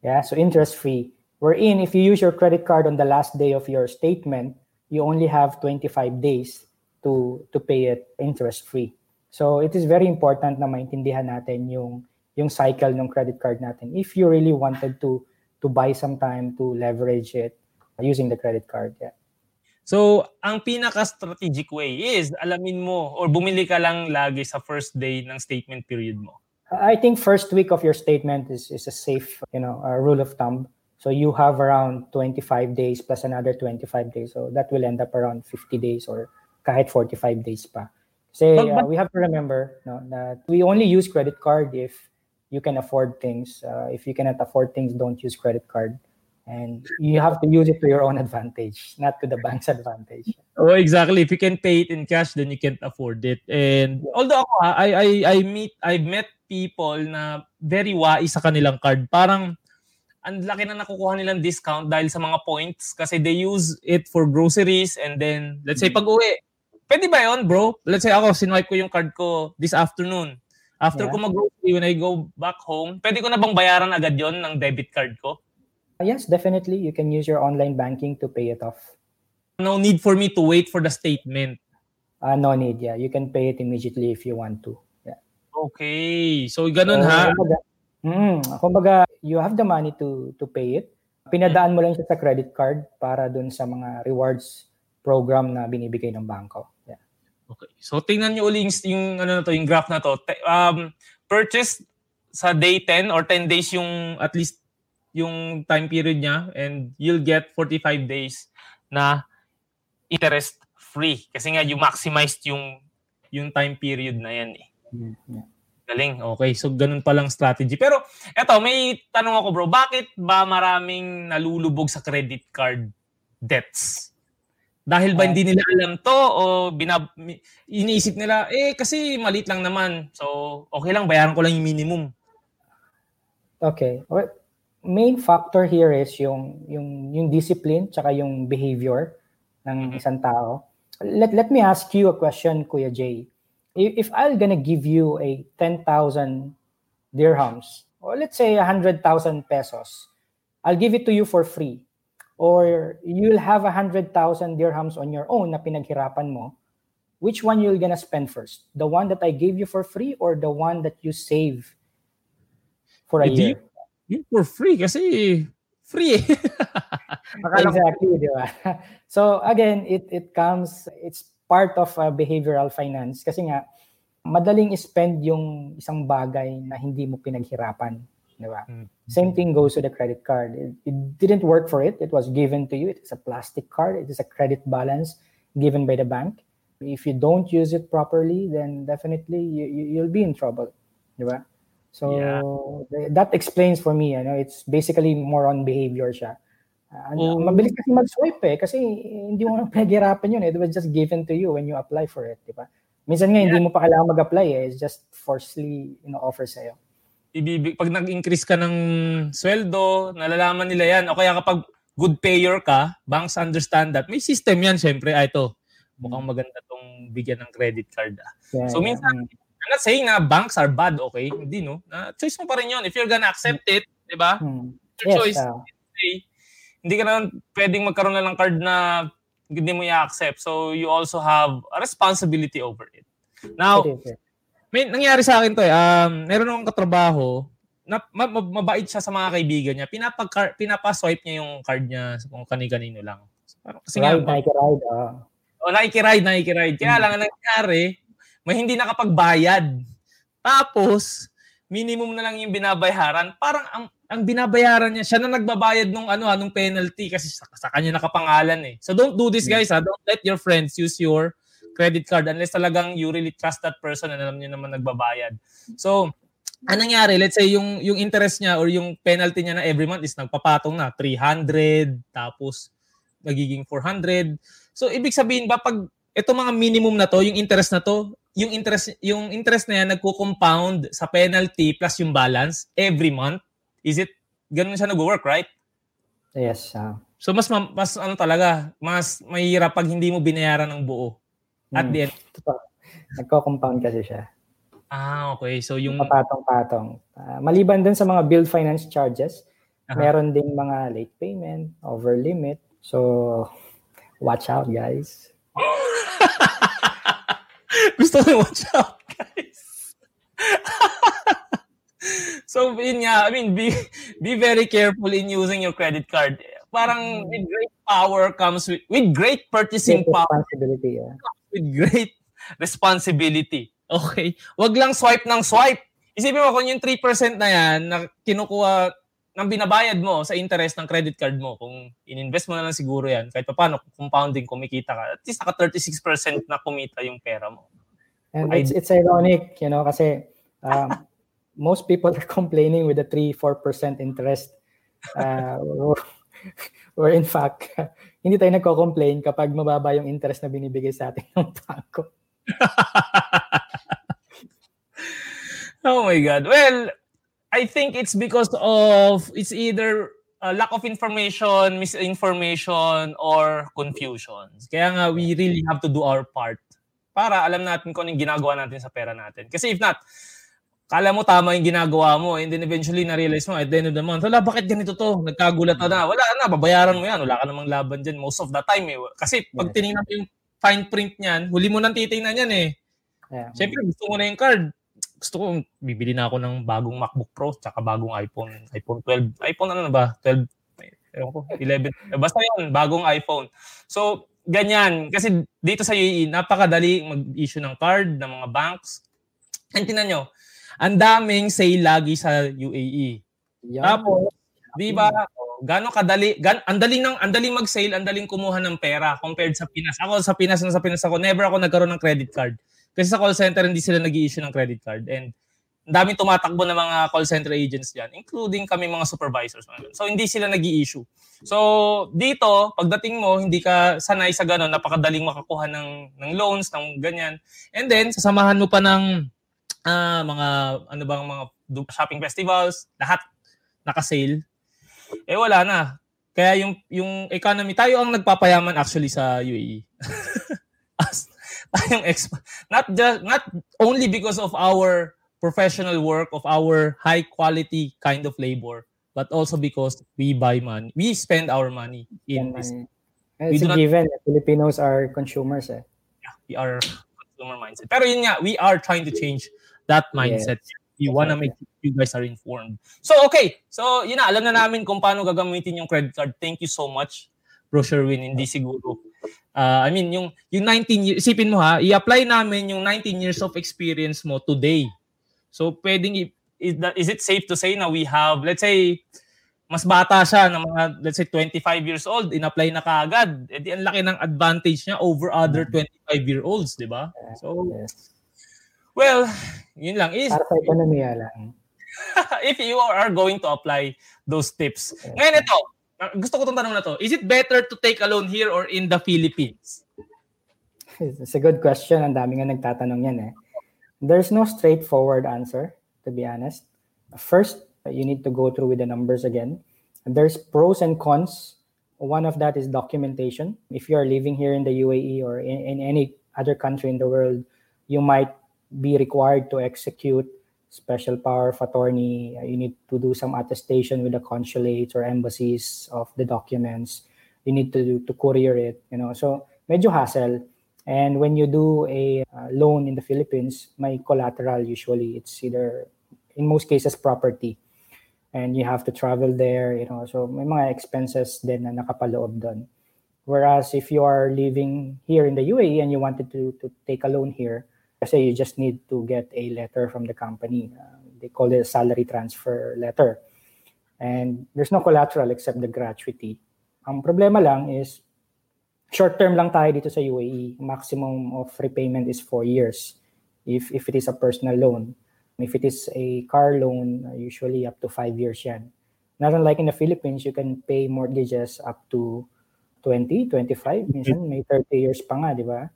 Yeah, so interest free. Wherein, if you use your credit card on the last day of your statement, you only have 25 days to to pay it interest free. So it is very important na maintindihan natin yung yung cycle ng credit card natin if you really wanted to to buy some time to leverage it using the credit card. Yeah. So, ang pinaka-strategic way is alamin mo or bumili ka lang lagi sa first day ng statement period mo. I think first week of your statement is, is a safe, you know, uh, rule of thumb. So you have around 25 days plus another 25 days. So that will end up around 50 days or kahit 45 days pa. Say uh, we have to remember no, that we only use credit card if you can afford things. Uh, if you cannot afford things, don't use credit card. And you have to use it to your own advantage, not to the bank's advantage. Oh, exactly. If you can pay it in cash, then you can't afford it. And although ako, I I I meet I've met people na very wise sa kanilang card. Parang ang laki na nakukuha nilang discount dahil sa mga points kasi they use it for groceries and then let's say pag uwi, pwede ba yon bro? Let's say ako, sinwipe ko yung card ko this afternoon. After yeah. ko mag-grocery, when I go back home, pwede ko na bang bayaran agad yon ng debit card ko? Yes, definitely. You can use your online banking to pay it off. No need for me to wait for the statement. Uh, no need, yeah. You can pay it immediately if you want to. Okay. So, ganun so, ha? Kumbaga, mm, kumbaga, you have the money to to pay it. Pinadaan mo lang siya sa credit card para dun sa mga rewards program na binibigay ng bangko. Yeah. Okay. So, tingnan niyo uli yung, yung, ano na to, yung graph na to. Um, purchase sa day 10 or 10 days yung at least yung time period niya and you'll get 45 days na interest free kasi nga you maximized yung yung time period na yan eh. Mm. Galing. Okay. So, ganun palang strategy. Pero, eto, may tanong ako bro. Bakit ba maraming nalulubog sa credit card debts? Dahil ba hindi nila alam to o binab iniisip nila, eh kasi maliit lang naman. So, okay lang, bayaran ko lang yung minimum. Okay. Well, main factor here is yung yung yung discipline tsaka yung behavior ng mm-hmm. isang tao. Let let me ask you a question, Kuya Jay if I'm gonna give you a 10,000 dirhams, or let's say 100,000 pesos, I'll give it to you for free. Or you'll have 100,000 dirhams on your own na pinaghirapan mo, which one you're gonna spend first? The one that I gave you for free or the one that you save for a Hindi, year? Yung for free kasi free exactly, di ba? So again, it it comes, it's part of uh, behavioral finance kasi nga madaling spend yung isang bagay na hindi mo pinaghirapan, di ba? Mm-hmm. Same thing goes to the credit card. It, it didn't work for it. It was given to you. It is a plastic card. It is a credit balance given by the bank. If you don't use it properly, then definitely you, you, you'll be in trouble, di ba? So yeah. that explains for me, you know, it's basically more on behavior siya. Uh, oh. Mabilis kasi mag-swipe eh, kasi hindi mo nang pinaghirapan yun eh. It was just given to you when you apply for it, di ba? Minsan nga, yeah. hindi mo pa kailangan mag-apply eh. It's just forcefully you know, offer sa'yo. Ibibig, pag nag-increase ka ng sweldo, nalalaman nila yan. O kaya kapag good payer ka, banks understand that. May system yan, syempre. Ah, ito, mukhang maganda tong bigyan ng credit card. Ah. Yeah, so minsan, yeah. I'm not saying na banks are bad, okay? Hindi, no? Na, choice mo pa rin yun. If you're gonna accept it, di ba? Hmm. Your yes, choice. Uh, hindi ka naman pwedeng magkaroon na ng card na hindi mo i-accept. So, you also have a responsibility over it. Now, may nangyari sa akin to eh. Um, meron akong katrabaho, na, mabait siya sa mga kaibigan niya. Pinapa, pinapa-swipe niya yung card niya kung kani-kanino lang. Kasi ride, nga, Nike-ride. Uh. Oh, Nike-ride, Nike-ride. Kaya hmm. lang, ang nangyari, may hindi nakapagbayad. Tapos, minimum na lang yung binabayaran. Parang ang, ang binabayaran niya, siya na nagbabayad nung ano, anong penalty kasi sa, sa kanya nakapangalan eh. So don't do this guys ha. Don't let your friends use your credit card unless talagang you really trust that person and alam niyo naman nagbabayad. So, anong nangyari? Let's say yung yung interest niya or yung penalty niya na every month is nagpapatong na 300 tapos nagiging 400. So ibig sabihin ba pag ito mga minimum na to, yung interest na to, yung interest yung interest na yan nagko-compound sa penalty plus yung balance every month. Is it ganun siya nagwo-work, right? Yes. Uh, so mas mas ano talaga, mas mahirap pag hindi mo binayaran ng buo. At mm, the end. Nagko-compound kasi siya. Ah, okay. So yung patong-patong. Uh, maliban dun sa mga bill finance charges, uh-huh. meron ding mga late payment, over limit. So watch out, guys. Gusto ko watch out, guys. so, yun nga, I mean, be, be very careful in using your credit card. Parang with great power comes with, with great purchasing great power. Responsibility, yeah. With great responsibility. Okay? Wag lang swipe ng swipe. Isipin mo kung yung 3% na yan na kinukuha ng binabayad mo sa interest ng credit card mo, kung ininvest mo na lang siguro yan, kahit pa paano, compounding, kumikita ka, at least naka 36% na kumita yung pera mo. And it's, it's ironic, you know, kasi um, most people are complaining with the 3-4% interest. Uh, or in fact, hindi tayo nagko-complain kapag mababa yung interest na binibigay sa atin ng bangko. oh my God. Well, I think it's because of it's either a lack of information, misinformation, or confusion. Kaya nga, we really have to do our part para alam natin kung anong ginagawa natin sa pera natin. Kasi if not, kala mo tama yung ginagawa mo, and then eventually na-realize mo at the end of the month, wala, bakit ganito to? Nagkagulat na na. Wala na, babayaran mo yan. Wala ka namang laban dyan most of the time. Eh. Kasi pag tinignan mo yung fine print niyan, huli mo nang titingnan yan eh. Yeah. Siyempre, gusto mo na yung card gusto ko bibili na ako ng bagong MacBook Pro tsaka bagong iPhone iPhone 12 iPhone ano na ba? 12 ewan ko 11 basta yun bagong iPhone. So ganyan. Kasi dito sa UAE napakadali mag-issue ng card ng mga banks. And tinan nyo ang daming sale lagi sa UAE yeah. tapos di ba gaano kadali gan ang daling ng ang daling mag-sale ang daling kumuha ng pera compared sa Pinas. Ako sa Pinas na sa Pinas ako never ako nagkaroon ng credit card kasi sa call center, hindi sila nag issue ng credit card. And daming tumatakbo ng mga call center agents diyan, including kami mga supervisors. So, hindi sila nag issue So, dito, pagdating mo, hindi ka sanay sa gano'n, napakadaling makakuha ng, ng loans, ng ganyan. And then, sasamahan mo pa ng uh, mga, ano bang mga shopping festivals, lahat naka-sale. Eh, wala na. Kaya yung, yung economy, tayo ang nagpapayaman actually sa UAE. As, tayong exp- not just not only because of our professional work of our high quality kind of labor but also because we buy money we spend our money in this it's a given not, Filipinos are consumers eh. yeah, we are consumer mindset. Pero yun nga we are trying to change that mindset. Yes. we wanna make you guys are informed. So okay. So yun na alam na namin kung paano gagamitin yung credit card. Thank you so much Bro Sherwin. Hindi siguro Uh, I mean, yung, yung 19 years, isipin mo ha, i-apply namin yung 19 years of experience mo today. So, pwedeng, is, that, is it safe to say na we have, let's say, mas bata siya ng mga, let's say, 25 years old, in-apply na kaagad. E di, ang laki ng advantage niya over other 25-year-olds, di ba? So, well, yun lang. Is, Para sa ekonomiya lang. if you are going to apply those tips. Ngayon ito, gusto ko itong tanong na to. Is it better to take a loan here or in the Philippines? It's a good question. Ang dami nga nagtatanong yan eh. There's no straightforward answer, to be honest. First, you need to go through with the numbers again. There's pros and cons. One of that is documentation. If you are living here in the UAE or in, in any other country in the world, you might be required to execute special power of attorney. Uh, you need to do some attestation with the consulates or embassies of the documents. You need to to courier it. You know, so medyo hassle. And when you do a uh, loan in the Philippines, my collateral usually it's either in most cases property. And you have to travel there, you know, so may mga expenses din na nakapaloob doon. Whereas if you are living here in the UAE and you wanted to, to take a loan here, Kasi you just need to get a letter from the company. Uh, they call it a salary transfer letter. And there's no collateral except the gratuity. Ang problema lang is short term lang tayo dito sa UAE. Maximum of repayment is 4 years if if it is a personal loan. If it is a car loan, usually up to 5 years yan. Not unlike in the Philippines, you can pay mortgages up to 20, 25, minsan may 30 years pa nga, di ba?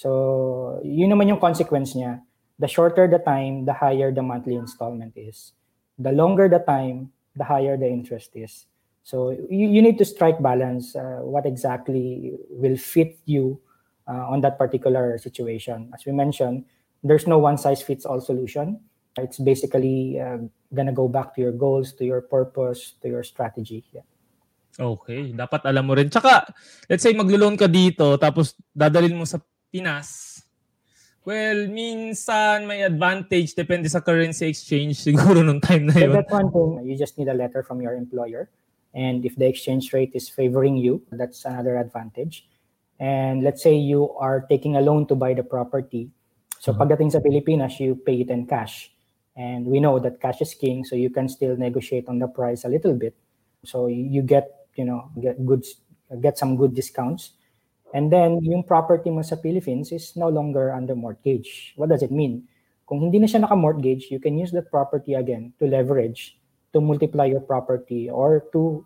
So, yun naman yung consequence niya. The shorter the time, the higher the monthly installment is. The longer the time, the higher the interest is. So, you, you need to strike balance uh, what exactly will fit you uh, on that particular situation. As we mentioned, there's no one size fits all solution. It's basically uh, gonna go back to your goals, to your purpose, to your strategy. Yeah. Okay, dapat alam mo rin. Tsaka, let's say maglo-loan ka dito tapos dadalhin mo sa Pinas. Well, minsan may advantage depende sa currency exchange siguro nung time na So yun. that's one thing. You just need a letter from your employer. And if the exchange rate is favoring you, that's another advantage. And let's say you are taking a loan to buy the property. So uh-huh. pagdating sa Pilipinas, you pay it in cash. And we know that cash is king, so you can still negotiate on the price a little bit. So you get, you know, get good, get some good discounts. And then yung property mo sa Philippines is no longer under mortgage. What does it mean? Kung hindi na siya naka-mortgage, you can use that property again to leverage, to multiply your property or to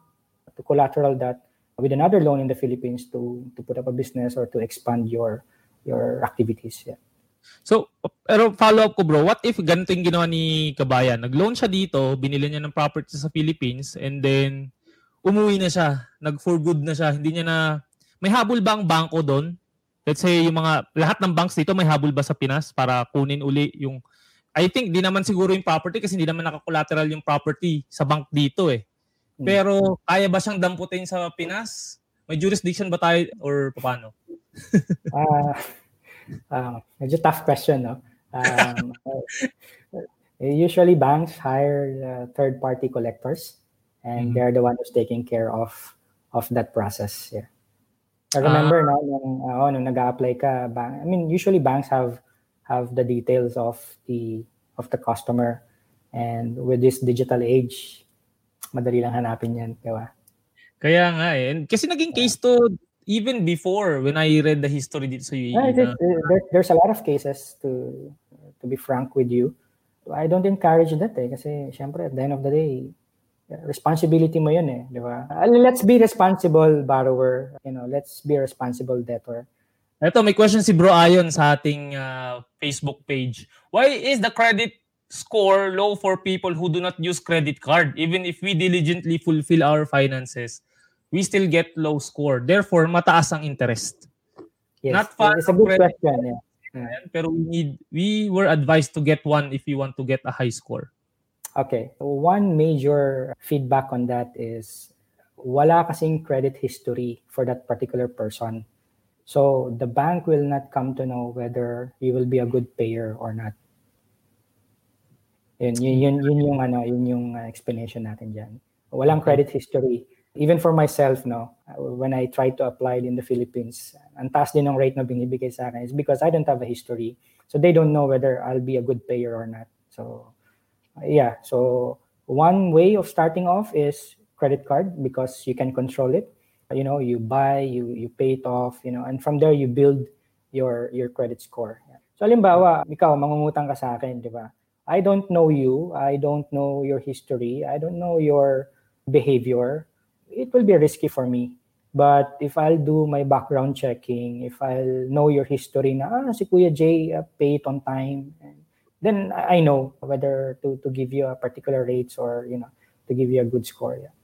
to collateral that with another loan in the Philippines to to put up a business or to expand your your activities. Yeah. So, pero follow up ko bro, what if ganito yung ginawa ni Kabayan? Nag-loan siya dito, binili niya ng property sa Philippines, and then umuwi na siya, nag-for good na siya, hindi niya na, may habol ba ang bangko doon? Let's say yung mga, lahat ng banks dito may habol ba sa Pinas para kunin uli yung, I think di naman siguro yung property kasi hindi naman naka-collateral yung property sa bank dito eh. Hmm. Pero kaya ba siyang damputin sa Pinas? May jurisdiction ba tayo or paano? Uh, uh, medyo tough question, no? Um, uh, usually banks hire uh, third-party collectors, and Mhm. they're the one who's taking care of of that process. Yeah. I remember no, nung, uh, nung nag-apply ka, bank, I mean, usually banks have have the details of the of the customer, and with this digital age, madali lang hanapin yan, di ba? Kaya nga eh. And kasi naging case to even before when I read the history dito sa UAE. Yeah, na- uh, there, there's a lot of cases to to be frank with you. I don't encourage that eh kasi syempre at the end of the day responsibility mo yun eh, di ba? Uh, Let's be responsible borrower, you know, let's be responsible debtor. Ito, may question si Bro Ayon sa ating ah, Facebook page. Why is the credit score low for people who do not use credit card? Even if we diligently fulfill our finances, we still get low score. Therefore, mataas ang interest. Yes. Not far it's a good credit. question, yeah. Ayan, Pero we need we were advised to get one if you want to get a high score. Okay. One major feedback on that is wala kasing credit history for that particular person. So the bank will not come to know whether you will be a good payer or not. Yun, yun, yun, yun yung ano, yun yung uh, explanation natin diyan. Walang credit history. Even for myself, no, when I try to apply in the Philippines, ang taas din ng rate na binibigay sa akin is because I don't have a history. So they don't know whether I'll be a good payer or not. So yeah so one way of starting off is credit card because you can control it. You know you buy you you pay it off you know and from there you build your your credit score. So halimbawa ikaw mangungutang ka sa akin di ba? I don't know you i don't know your history i don't know your behavior. It will be risky for me. But if I'll do my background checking, if I'll know your history na, ah, si Kuya Jay, uh, pay it on time, then I know whether to to give you a particular rates or you know to give you a good score. Yeah.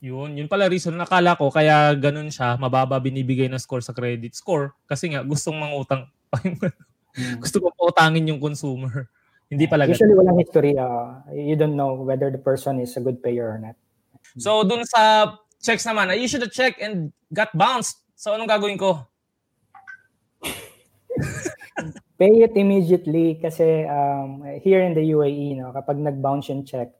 Yun, yun pala reason nakala ko kaya ganun siya, mababa binibigay na score sa credit score kasi nga gustong mangutang. Gusto ko pautangin yung consumer. Hindi pala ganun. Usually walang history. Uh, you don't know whether the person is a good payer or not. So dun sa checks naman, I issued a check and got bounced. So anong gagawin ko? Pay it immediately kasi um, here in the UAE, no, kapag nag-bounce yung check,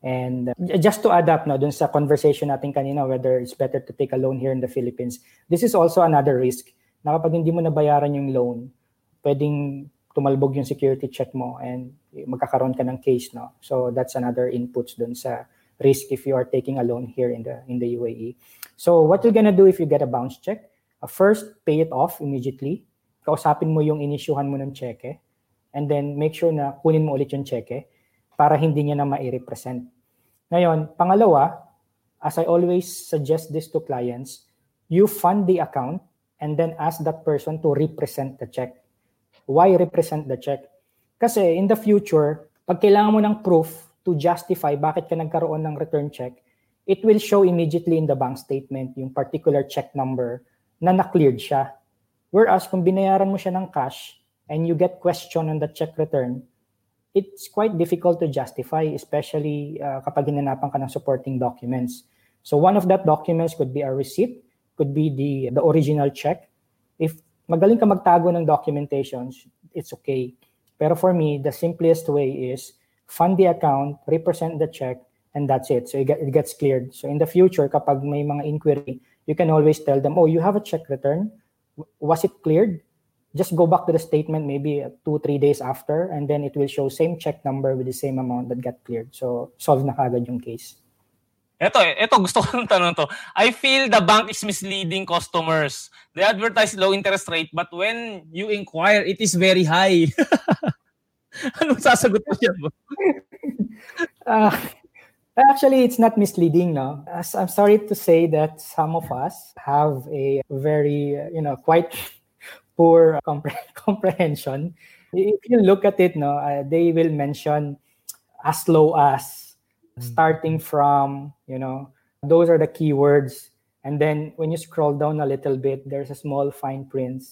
and uh, just to adapt no, dun sa conversation natin kanina, whether it's better to take a loan here in the Philippines, this is also another risk na kapag hindi mo nabayaran yung loan, pwedeng tumalbog yung security check mo and magkakaroon ka ng case, no? So that's another inputs dun sa risk if you are taking a loan here in the in the UAE. So what you're gonna do if you get a bounce check? Uh, first, pay it off immediately. Kausapin mo yung inisyuhan mo ng cheque and then make sure na kunin mo ulit yung cheque para hindi niya na ma-represent. Ngayon, pangalawa, as I always suggest this to clients, you fund the account and then ask that person to represent the check. Why represent the check? Kasi in the future, pag kailangan mo ng proof to justify bakit ka nagkaroon ng return check, it will show immediately in the bank statement yung particular check number na na-cleared siya. Whereas kung binayaran mo siya ng cash and you get question on the check return, it's quite difficult to justify, especially uh, kapag hinanapan ka ng supporting documents. So one of that documents could be a receipt, could be the, the original check. If magaling ka magtago ng documentations, it's okay. Pero for me, the simplest way is fund the account, represent the check, and that's it. So it, get, it gets cleared. So in the future, kapag may mga inquiry, you can always tell them, oh, you have a check return. Was it cleared? Just go back to the statement maybe two, three days after, and then it will show same check number with the same amount that got cleared. So solve na kagad yung case. Ito, ito gusto ko ng tanong to. I feel the bank is misleading customers. They advertise low interest rate, but when you inquire, it is very high. Anong sasagot mo dyan? uh, actually, it's not misleading, no. As I'm sorry to say that some of us have a very, you know, quite poor compre- comprehension. If you look at it, no, uh, they will mention as low as, starting from, you know, those are the keywords. And then when you scroll down a little bit, there's a small fine print,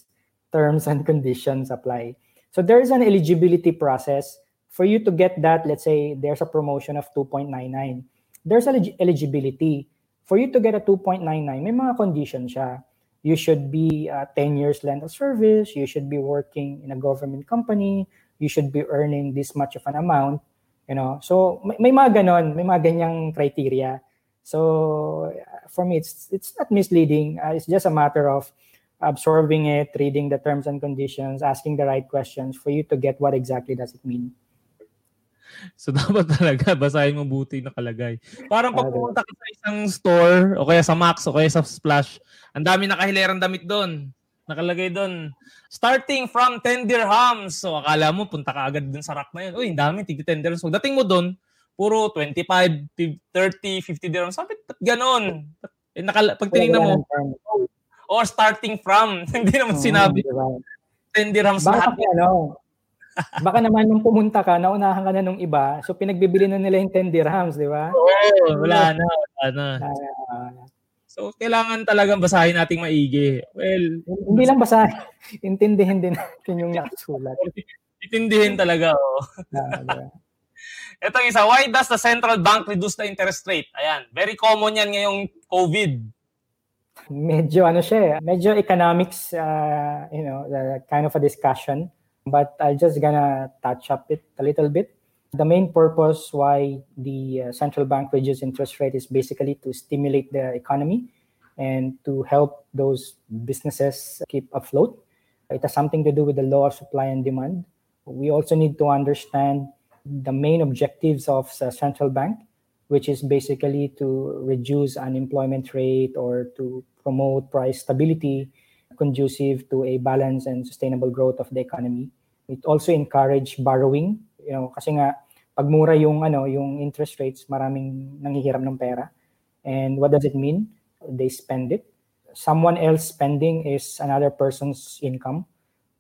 terms and conditions apply. So there is an eligibility process for you to get that. Let's say there's a promotion of 2.99. There's elig- eligibility. For you to get a 2.99, may mga conditions siya. You should be uh, 10 years length of service. You should be working in a government company. You should be earning this much of an amount. You know, so may, may mga ganon, may mga ganyang criteria. So for me, it's it's not misleading. Uh, it's just a matter of absorbing it, reading the terms and conditions, asking the right questions for you to get what exactly does it mean. So dapat talaga basahin mo buti nakalagay. Parang pag pumunta ka sa isang store o kaya sa Max o kaya sa Splash, ang dami nakahilerang damit doon. Nakalagay doon. Starting from 10 dirhams. So akala mo punta ka agad dun sa rack na yun. Uy, ang dami, tig 10 dirhams. So dating mo doon, puro 25, 30, 50 dirhams. Sabi, ganon? Eh, nakala, pag tinignan mo, or starting from. Hindi naman sinabi. Oh, 10 dirhams baka, lahat. Ano, baka naman nung pumunta ka, naunahan ka na nung iba, so pinagbibili na nila yung 10 dirhams, di ba? Oo, oh, wala na. Wala na. Uh, so, kailangan talagang basahin nating maigi. Well, hindi lang basahin. Intindihin din natin yung nakasulat. Intindihin talaga, oh. Ito isa, why does the central bank reduce the interest rate? Ayan, very common yan ngayong COVID medyo ano siya eh, medyo economics, uh, you know, uh, kind of a discussion. But I'll just gonna touch up it a little bit. The main purpose why the uh, central bank reduces interest rate is basically to stimulate the economy and to help those businesses keep afloat. It has something to do with the law of supply and demand. We also need to understand the main objectives of the central bank, which is basically to reduce unemployment rate or to promote price stability conducive to a balanced and sustainable growth of the economy. It also encourage borrowing, you know, kasi nga pag mura yung ano, yung interest rates, maraming nanghihiram ng pera. And what does it mean? They spend it. Someone else spending is another person's income.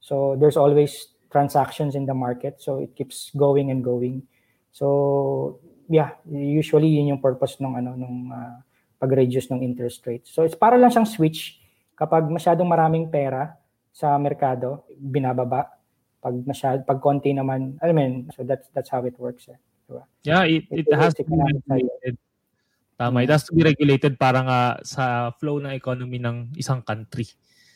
So there's always transactions in the market, so it keeps going and going. So yeah, usually yun yung purpose ng ano nung uh, pag-reduce ng interest rate. So it's para lang siyang switch kapag masyadong maraming pera sa merkado, binababa. Pag masyad pag konti naman, I mean, so that's that's how it works. Eh. Diba? Yeah, it, it, it has to be regulated. Tama, it has to be regulated para nga sa flow ng economy ng isang country.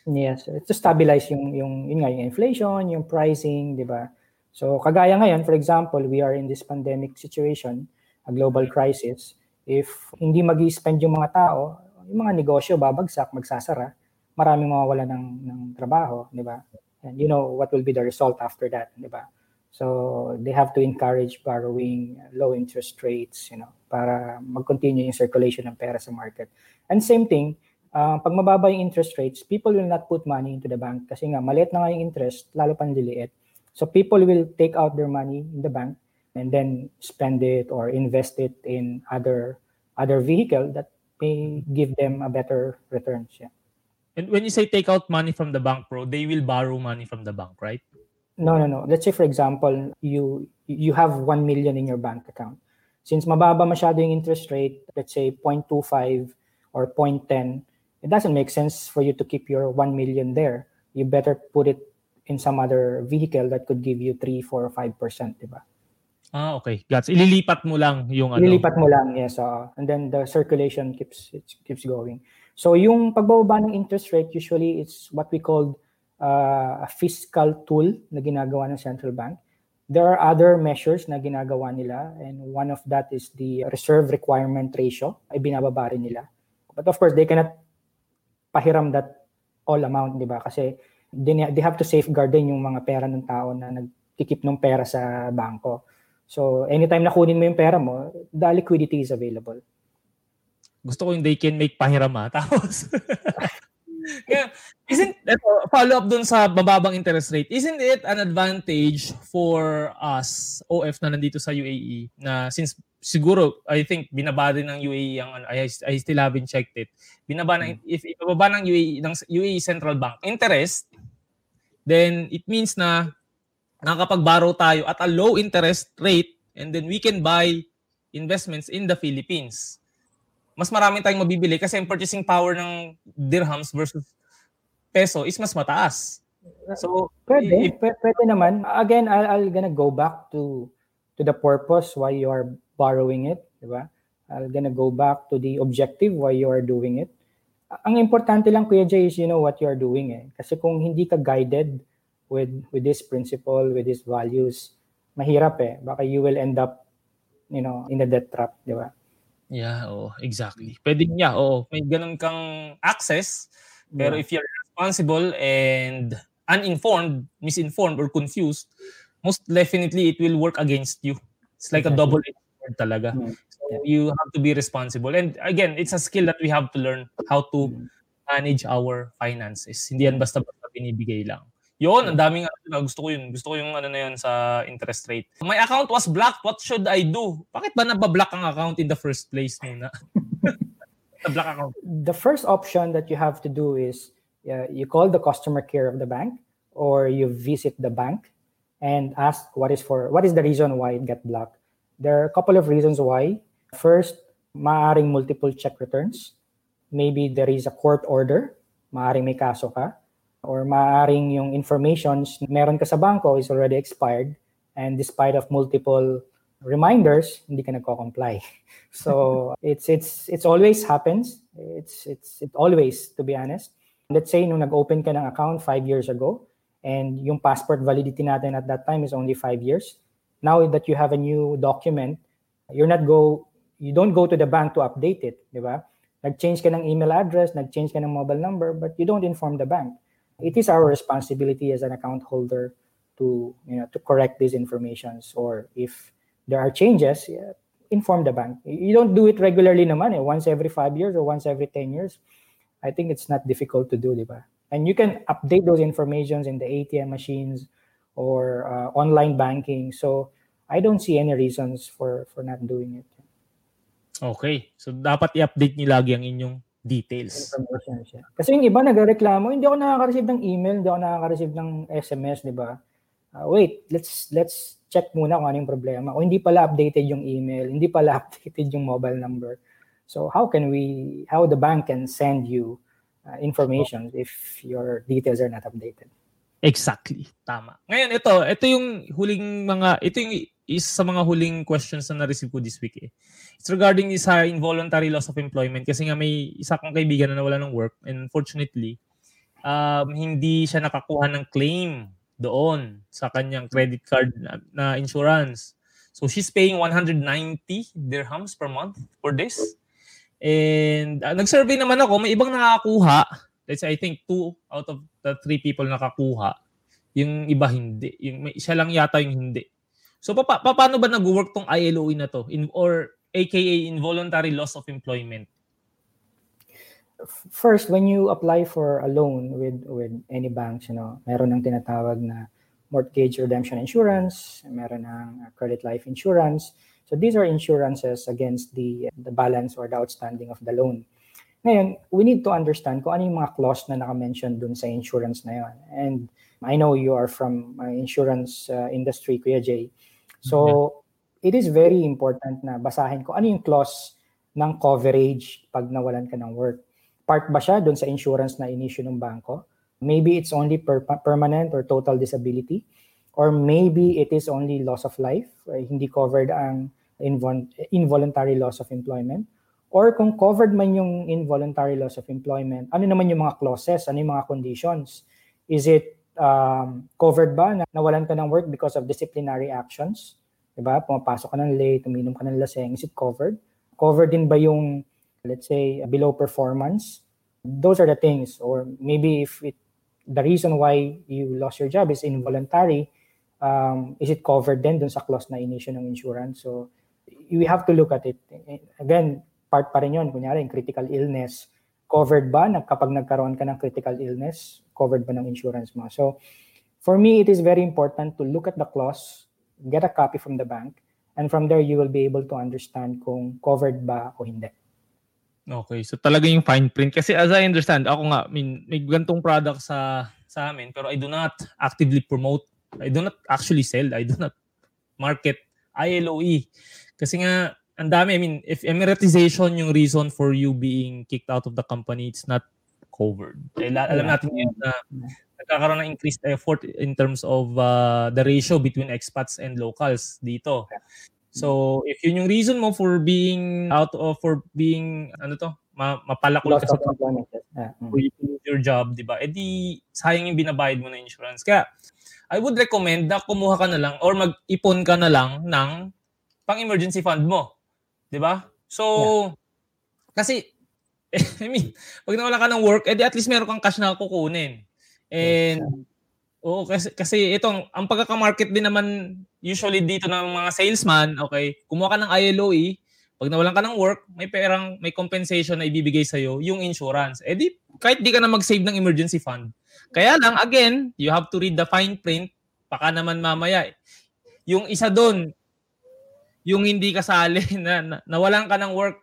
Yes, to stabilize yung yung yun nga yung inflation, yung pricing, 'di ba? So kagaya ngayon, for example, we are in this pandemic situation, a global crisis if hindi mag spend yung mga tao, yung mga negosyo babagsak, magsasara, maraming mawawala ng, ng trabaho, di ba? And you know what will be the result after that, di ba? So they have to encourage borrowing low interest rates, you know, para mag-continue yung circulation ng pera sa market. And same thing, uh, pag mababa yung interest rates, people will not put money into the bank kasi nga maliit na nga yung interest, lalo pang liliit. So people will take out their money in the bank and then spend it or invest it in other other vehicle that may give them a better returns. Yeah. And when you say take out money from the bank, bro, they will borrow money from the bank, right? No, no, no. Let's say for example, you you have 1 million in your bank account. Since mababa masyado yung interest rate, let's say 0.25 or 0.10, it doesn't make sense for you to keep your 1 million there. You better put it in some other vehicle that could give you 3, 4, or 5%, di ba? Ah, okay. Gats. Ililipat mo lang yung ano. Ililipat mo lang, yes. Uh, and then the circulation keeps it keeps going. So yung pagbababa ng interest rate, usually it's what we call uh, a fiscal tool na ginagawa ng central bank. There are other measures na ginagawa nila and one of that is the reserve requirement ratio ay binababa rin nila. But of course, they cannot pahiram that all amount, di ba? Kasi they, have to safeguard din yung mga pera ng tao na nagkikip ng pera sa bangko. So anytime na kunin mo yung pera mo, the liquidity is available. Gusto ko yung they can make pahiram ha. Tapos, yeah, isn't, ito, follow up dun sa bababang interest rate, isn't it an advantage for us, OF na nandito sa UAE, na since siguro, I think, binaba din ng UAE ang, I, I still haven't checked it, binaba ng, if ibababa ng UAE, ng UAE Central Bank, interest, then it means na nakakapag-borrow tayo at a low interest rate and then we can buy investments in the Philippines mas marami tayong mabibili kasi ang purchasing power ng dirhams versus peso is mas mataas. So, pwede, if, pwede naman. Again, I'll, I'll gonna go back to to the purpose why you are borrowing it, di ba? I'll gonna go back to the objective why you are doing it. Ang importante lang Kuya Jay is you know what you are doing eh. Kasi kung hindi ka guided with with this principle, with these values, mahirap eh. Baka you will end up you know in the debt trap, di ba? Yeah, oh, exactly. Pwede niya, oh, may ganun kang access, pero yeah. if you're responsible and uninformed, misinformed, or confused, most definitely it will work against you. It's like exactly. a double-edged sword talaga. Mm. So you have to be responsible. And again, it's a skill that we have to learn how to mm. manage our finances. Hindi yan basta-basta binibigay lang. Yun, ang daming ano, gusto ko yun. Gusto ko yung ano na yun sa interest rate. My account was blocked. What should I do? Bakit ba nabablock ang account in the first place muna? the block account. The first option that you have to do is uh, you call the customer care of the bank or you visit the bank and ask what is for what is the reason why it got blocked. There are a couple of reasons why. First, maaring multiple check returns. Maybe there is a court order. Maaring may kaso ka or maaring yung informations meron ka sa banko is already expired. And despite of multiple reminders hindi ka nagko-comply. So it's it's it's always happens. It's it's it always to be honest. Let's say nung nag-open ka ng account 5 years ago and yung passport validity natin at that time is only 5 years now that you have a new document you're not go you don't go to the bank to update it di ba? Nag-change ka ng email address nag-change ka ng mobile number but you don't inform the bank it is our responsibility as an account holder to you know to correct these informations or if there are changes yeah, inform the bank. You don't do it regularly naman eh, once every five years or once every 10 years. I think it's not difficult to do diba and you can update those informations in the atm machines or uh, online banking. So i don't see any reasons for for not doing it. Okay. So dapat i-update niyo lagi ang inyong details. Kasi yung iba nagreklamo, hindi ako nakaka-receive ng email, hindi ako nakaka-receive ng SMS, di ba? Uh, wait, let's let's check muna kung ano yung problema. O hindi pala updated yung email, hindi pala updated yung mobile number. So how can we, how the bank can send you uh, information if your details are not updated? Exactly. Tama. Ngayon, ito, ito yung huling mga, ito yung is sa mga huling questions na na-receive ko this week eh. It's regarding sa involuntary loss of employment kasi nga may isa kong kaibigan na nawala ng work and unfortunately, um, hindi siya nakakuha ng claim doon sa kanyang credit card na, na insurance. So she's paying 190 dirhams per month for this. And uh, nag-survey naman ako, may ibang nakakuha. Let's say I think two out of the three people nakakuha. Yung iba hindi. Yung may, siya lang yata yung hindi. So pa, pa paano ba nag-work tong ILOE na to? In, or aka involuntary loss of employment? First, when you apply for a loan with with any banks, you know, meron ng tinatawag na mortgage redemption insurance, meron ng credit life insurance. So these are insurances against the the balance or the outstanding of the loan. Ngayon, we need to understand kung ano yung mga clause na naka-mention dun sa insurance na yon. And I know you are from uh, insurance uh, industry, Kuya Jay. So, it is very important na basahin ko ano yung clause ng coverage pag nawalan ka ng work. Part ba siya dun sa insurance na inisyu ng banko? Maybe it's only per- permanent or total disability. Or maybe it is only loss of life. Uh, hindi covered ang invol- involuntary loss of employment Or kung covered man yung involuntary loss of employment, ano naman yung mga clauses, ano yung mga conditions? Is it um, covered ba na nawalan ka ng work because of disciplinary actions? Diba? Pumapasok ka ng late, uminom ka ng laseng, is it covered? Covered din ba yung, let's say, below performance? Those are the things. Or maybe if it, the reason why you lost your job is involuntary, um, is it covered then dun sa clause na inisyo ng insurance? So, we have to look at it. Again, part pa rin yun. Kunyari, critical illness, covered ba na kapag nagkaroon ka ng critical illness, covered ba ng insurance mo? So, for me, it is very important to look at the clause, get a copy from the bank, and from there, you will be able to understand kung covered ba o hindi. Okay, so talaga yung fine print. Kasi as I understand, ako nga, I mean, may gantong product sa sa amin, pero I do not actively promote, I do not actually sell, I do not market ILOE. Kasi nga, ang dami. I mean, if emeritization yung reason for you being kicked out of the company, it's not covered. Eh, alam natin yun na nagkakaroon ng increased effort in terms of uh, the ratio between expats and locals dito. So, if yun yung reason mo for being out of, for being, ano to, ma mapalakol ka sa yeah. mm. your job, di ba? Eh di, sayang yung binabayad mo na insurance. Kaya, I would recommend na kumuha ka na lang or mag-ipon ka na lang ng pang-emergency fund mo. 'Di ba? So yeah. kasi I mean, pag nawala ka ng work, edi at least meron kang cash na kukunin. And yes. Oo, kasi, kasi itong, ang pagkaka-market din naman usually dito ng mga salesman, okay, kumuha ka ng ILOE, pag nawalan ka ng work, may perang, may compensation na ibibigay sa'yo, yung insurance. Eh di, kahit di ka na mag-save ng emergency fund. Kaya lang, again, you have to read the fine print, baka naman mamaya. Yung isa doon, yung hindi kasali na, na nawalan ka ng work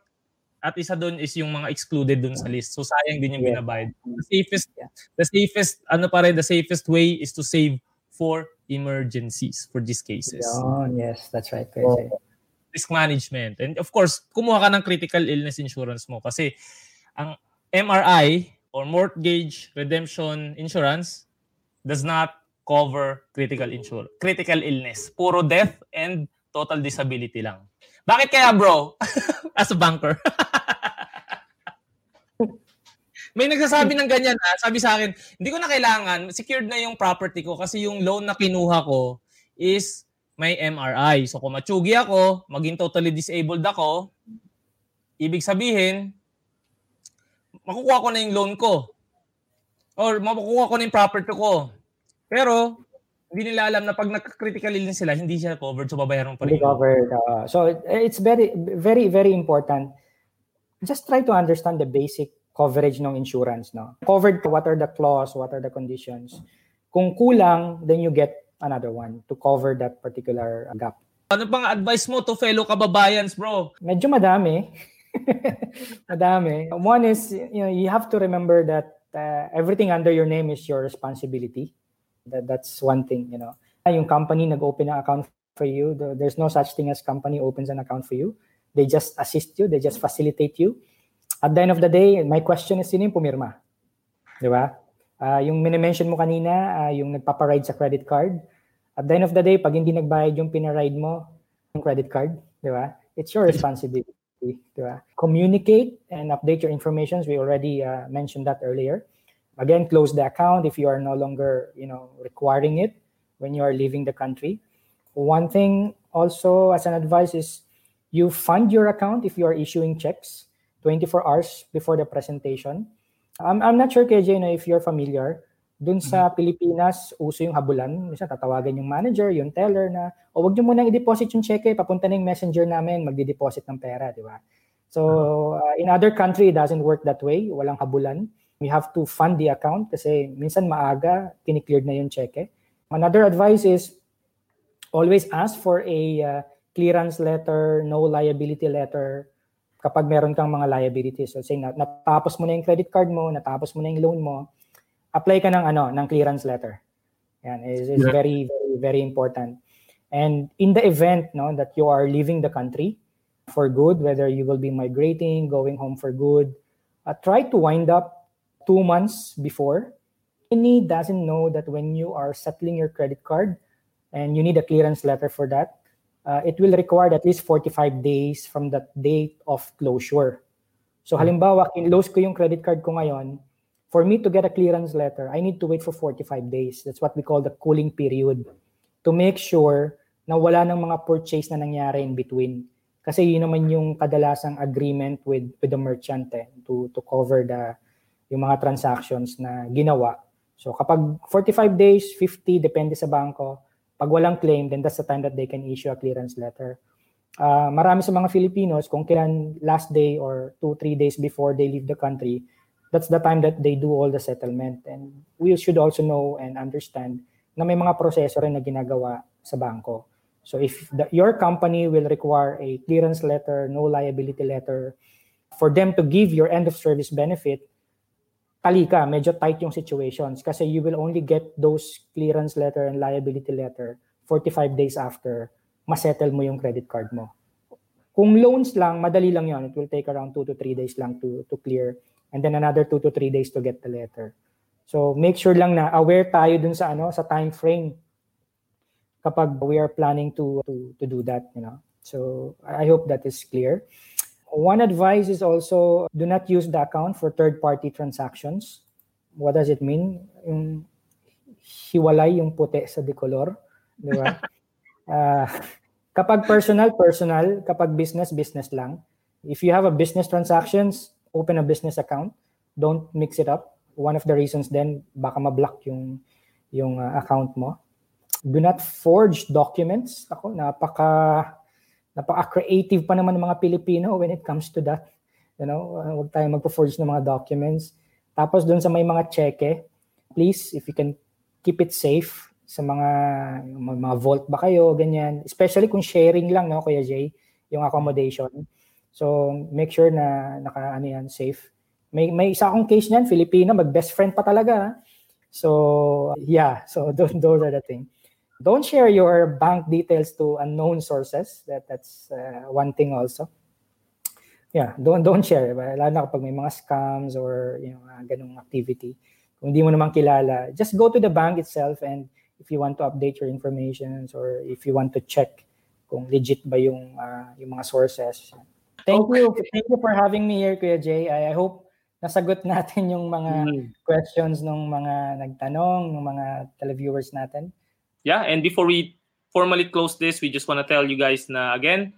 at isa doon is yung mga excluded doon sa list. So sayang din yung binabayad. The safest the safest ano pa rin the safest way is to save for emergencies for these cases. Oh, yes, that's right. So, risk management. And of course, kumuha ka ng critical illness insurance mo kasi ang MRI or mortgage redemption insurance does not cover critical insur- critical illness. Puro death and total disability lang. Bakit kaya bro? As a banker. May nagsasabi ng ganyan ha. Sabi sa akin, hindi ko na kailangan, secured na yung property ko kasi yung loan na kinuha ko is may MRI. So kung matsugi ako, maging totally disabled ako, ibig sabihin, makukuha ko na yung loan ko. Or makukuha ko na yung property ko. Pero hindi nila alam na pag nagka-critical illness sila, hindi siya covered, so babayaran pa rin. Hindi covered. Uh, so it's very, very, very important. Just try to understand the basic coverage ng insurance. No? Covered, what are the clause, what are the conditions. Kung kulang, then you get another one to cover that particular gap. Ano pang advice mo to fellow kababayans, bro? Medyo madami. madami. One is, you know, you have to remember that uh, everything under your name is your responsibility. That, that's one thing, you know. Yung company nag-open ng account for you. There's no such thing as company opens an account for you. They just assist you. They just facilitate you. At the end of the day, my question is, sino yung pumirma? Di ba? Uh, yung minimension mo kanina, uh, yung nagpaparide sa credit card. At the end of the day, pag hindi nagbayad yung pinaride mo, yung credit card, di ba? It's your responsibility. Di ba? Communicate and update your information. We already uh, mentioned that earlier. Again, close the account if you are no longer, you know, requiring it when you are leaving the country. One thing also as an advice is you fund your account if you are issuing checks 24 hours before the presentation. I'm, I'm not sure, KJ, you know, if you're familiar, Doon sa Pilipinas, uso yung habulan. Minsan tatawagan yung manager, yung teller na, o wag niyo muna i-deposit yung cheque, papunta na yung messenger namin, magdi-deposit ng pera, di ba? So, uh, in other country, it doesn't work that way. Walang habulan. We have to fund the account kasi minsan maaga, kinikleared na yung cheque. Another advice is always ask for a uh, clearance letter, no liability letter kapag meron kang mga liabilities. So say natapos mo na yung credit card mo, natapos mo na yung loan mo, apply ka ng ano, ng clearance letter. Yan is, is yeah. very very very important. And in the event no that you are leaving the country for good, whether you will be migrating, going home for good, uh, try to wind up two months before. Any doesn't know that when you are settling your credit card and you need a clearance letter for that, uh, it will require at least 45 days from the date of closure. So hmm. halimbawa, in-close ko yung credit card ko ngayon, for me to get a clearance letter, I need to wait for 45 days. That's what we call the cooling period to make sure na wala ng mga purchase na nangyari in between. Kasi yun naman yung kadalasang agreement with with the merchant eh, to to cover the yung mga transactions na ginawa. So kapag 45 days, 50 depende sa bangko, pag walang claim, then that's the time that they can issue a clearance letter. Uh, marami sa mga Filipinos, kung kailan last day or two, three days before they leave the country, that's the time that they do all the settlement. And we should also know and understand na may mga proseso rin na ginagawa sa bangko. So if the, your company will require a clearance letter, no liability letter, for them to give your end of service benefit, tali ka, medyo tight yung situations kasi you will only get those clearance letter and liability letter 45 days after masettle mo yung credit card mo. Kung loans lang, madali lang yon. It will take around 2 to 3 days lang to, to clear and then another 2 to 3 days to get the letter. So make sure lang na aware tayo dun sa ano sa time frame kapag we are planning to to to do that, you know. So I hope that is clear. One advice is also do not use the account for third-party transactions. What does it mean? Yung hiwalay yung puti sa decolor, di ba? uh, kapag personal, personal. Kapag business, business lang. If you have a business transactions, open a business account. Don't mix it up. One of the reasons then, baka ma-block yung, yung uh, account mo. Do not forge documents. Ako, napaka napaka-creative pa naman ng mga Pilipino when it comes to that. You know, uh, huwag tayong magpo-forge ng mga documents. Tapos doon sa may mga cheque, please, if you can keep it safe sa mga mga vault ba kayo, ganyan. Especially kung sharing lang, no, Kuya Jay, yung accommodation. So, make sure na naka ano yan, safe. May may isa akong case niyan, Filipino, mag-best friend pa talaga. So, yeah. So, those, those are the things don't share your bank details to unknown sources. That that's uh, one thing also. Yeah, don't don't share. Lalo na kapag may mga scams or you know, uh, ganung activity. Kung hindi mo naman kilala, just go to the bank itself and if you want to update your information or if you want to check kung legit ba yung uh, yung mga sources. Thank okay. you. Thank you for having me here, Kuya Jay. I, I hope nasagot natin yung mga mm. questions ng mga nagtanong, ng mga televiewers natin yeah, and before we formally close this, we just want to tell you guys na again,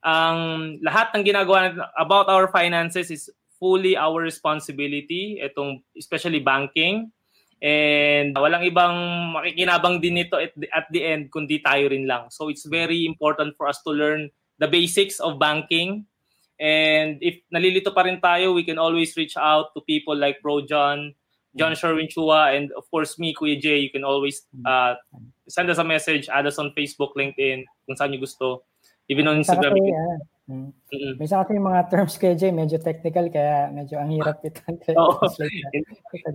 ang lahat ng ginagawa about our finances is fully our responsibility. Itong especially banking. And walang ibang makikinabang din nito at the, at the end kundi tayo rin lang. So it's very important for us to learn the basics of banking. And if nalilito pa rin tayo, we can always reach out to people like Bro John, John Sherwin Chua, and of course me, Kuya Jay. You can always uh, send us a message, add us on Facebook, LinkedIn, kung saan nyo gusto. Even on Instagram. Kasi, uh, mm. Mm-hmm. Minsan kasi yung mga terms kay Jay, medyo technical, kaya medyo ang hirap ito. Oo.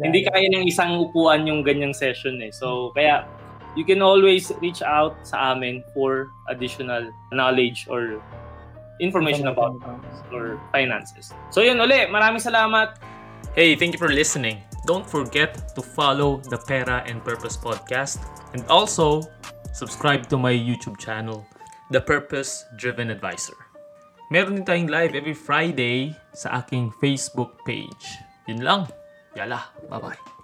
Hindi kaya ng isang upuan yung ganyang session eh. So, kaya you can always reach out sa amin for additional knowledge or information about or finances. So yun uli, maraming salamat. Hey, thank you for listening. Don't forget to follow the Pera and Purpose podcast and also subscribe to my YouTube channel, The Purpose Driven Advisor. Meron din tayong live every Friday sa aking Facebook page. Yun lang. Yala. Bye-bye.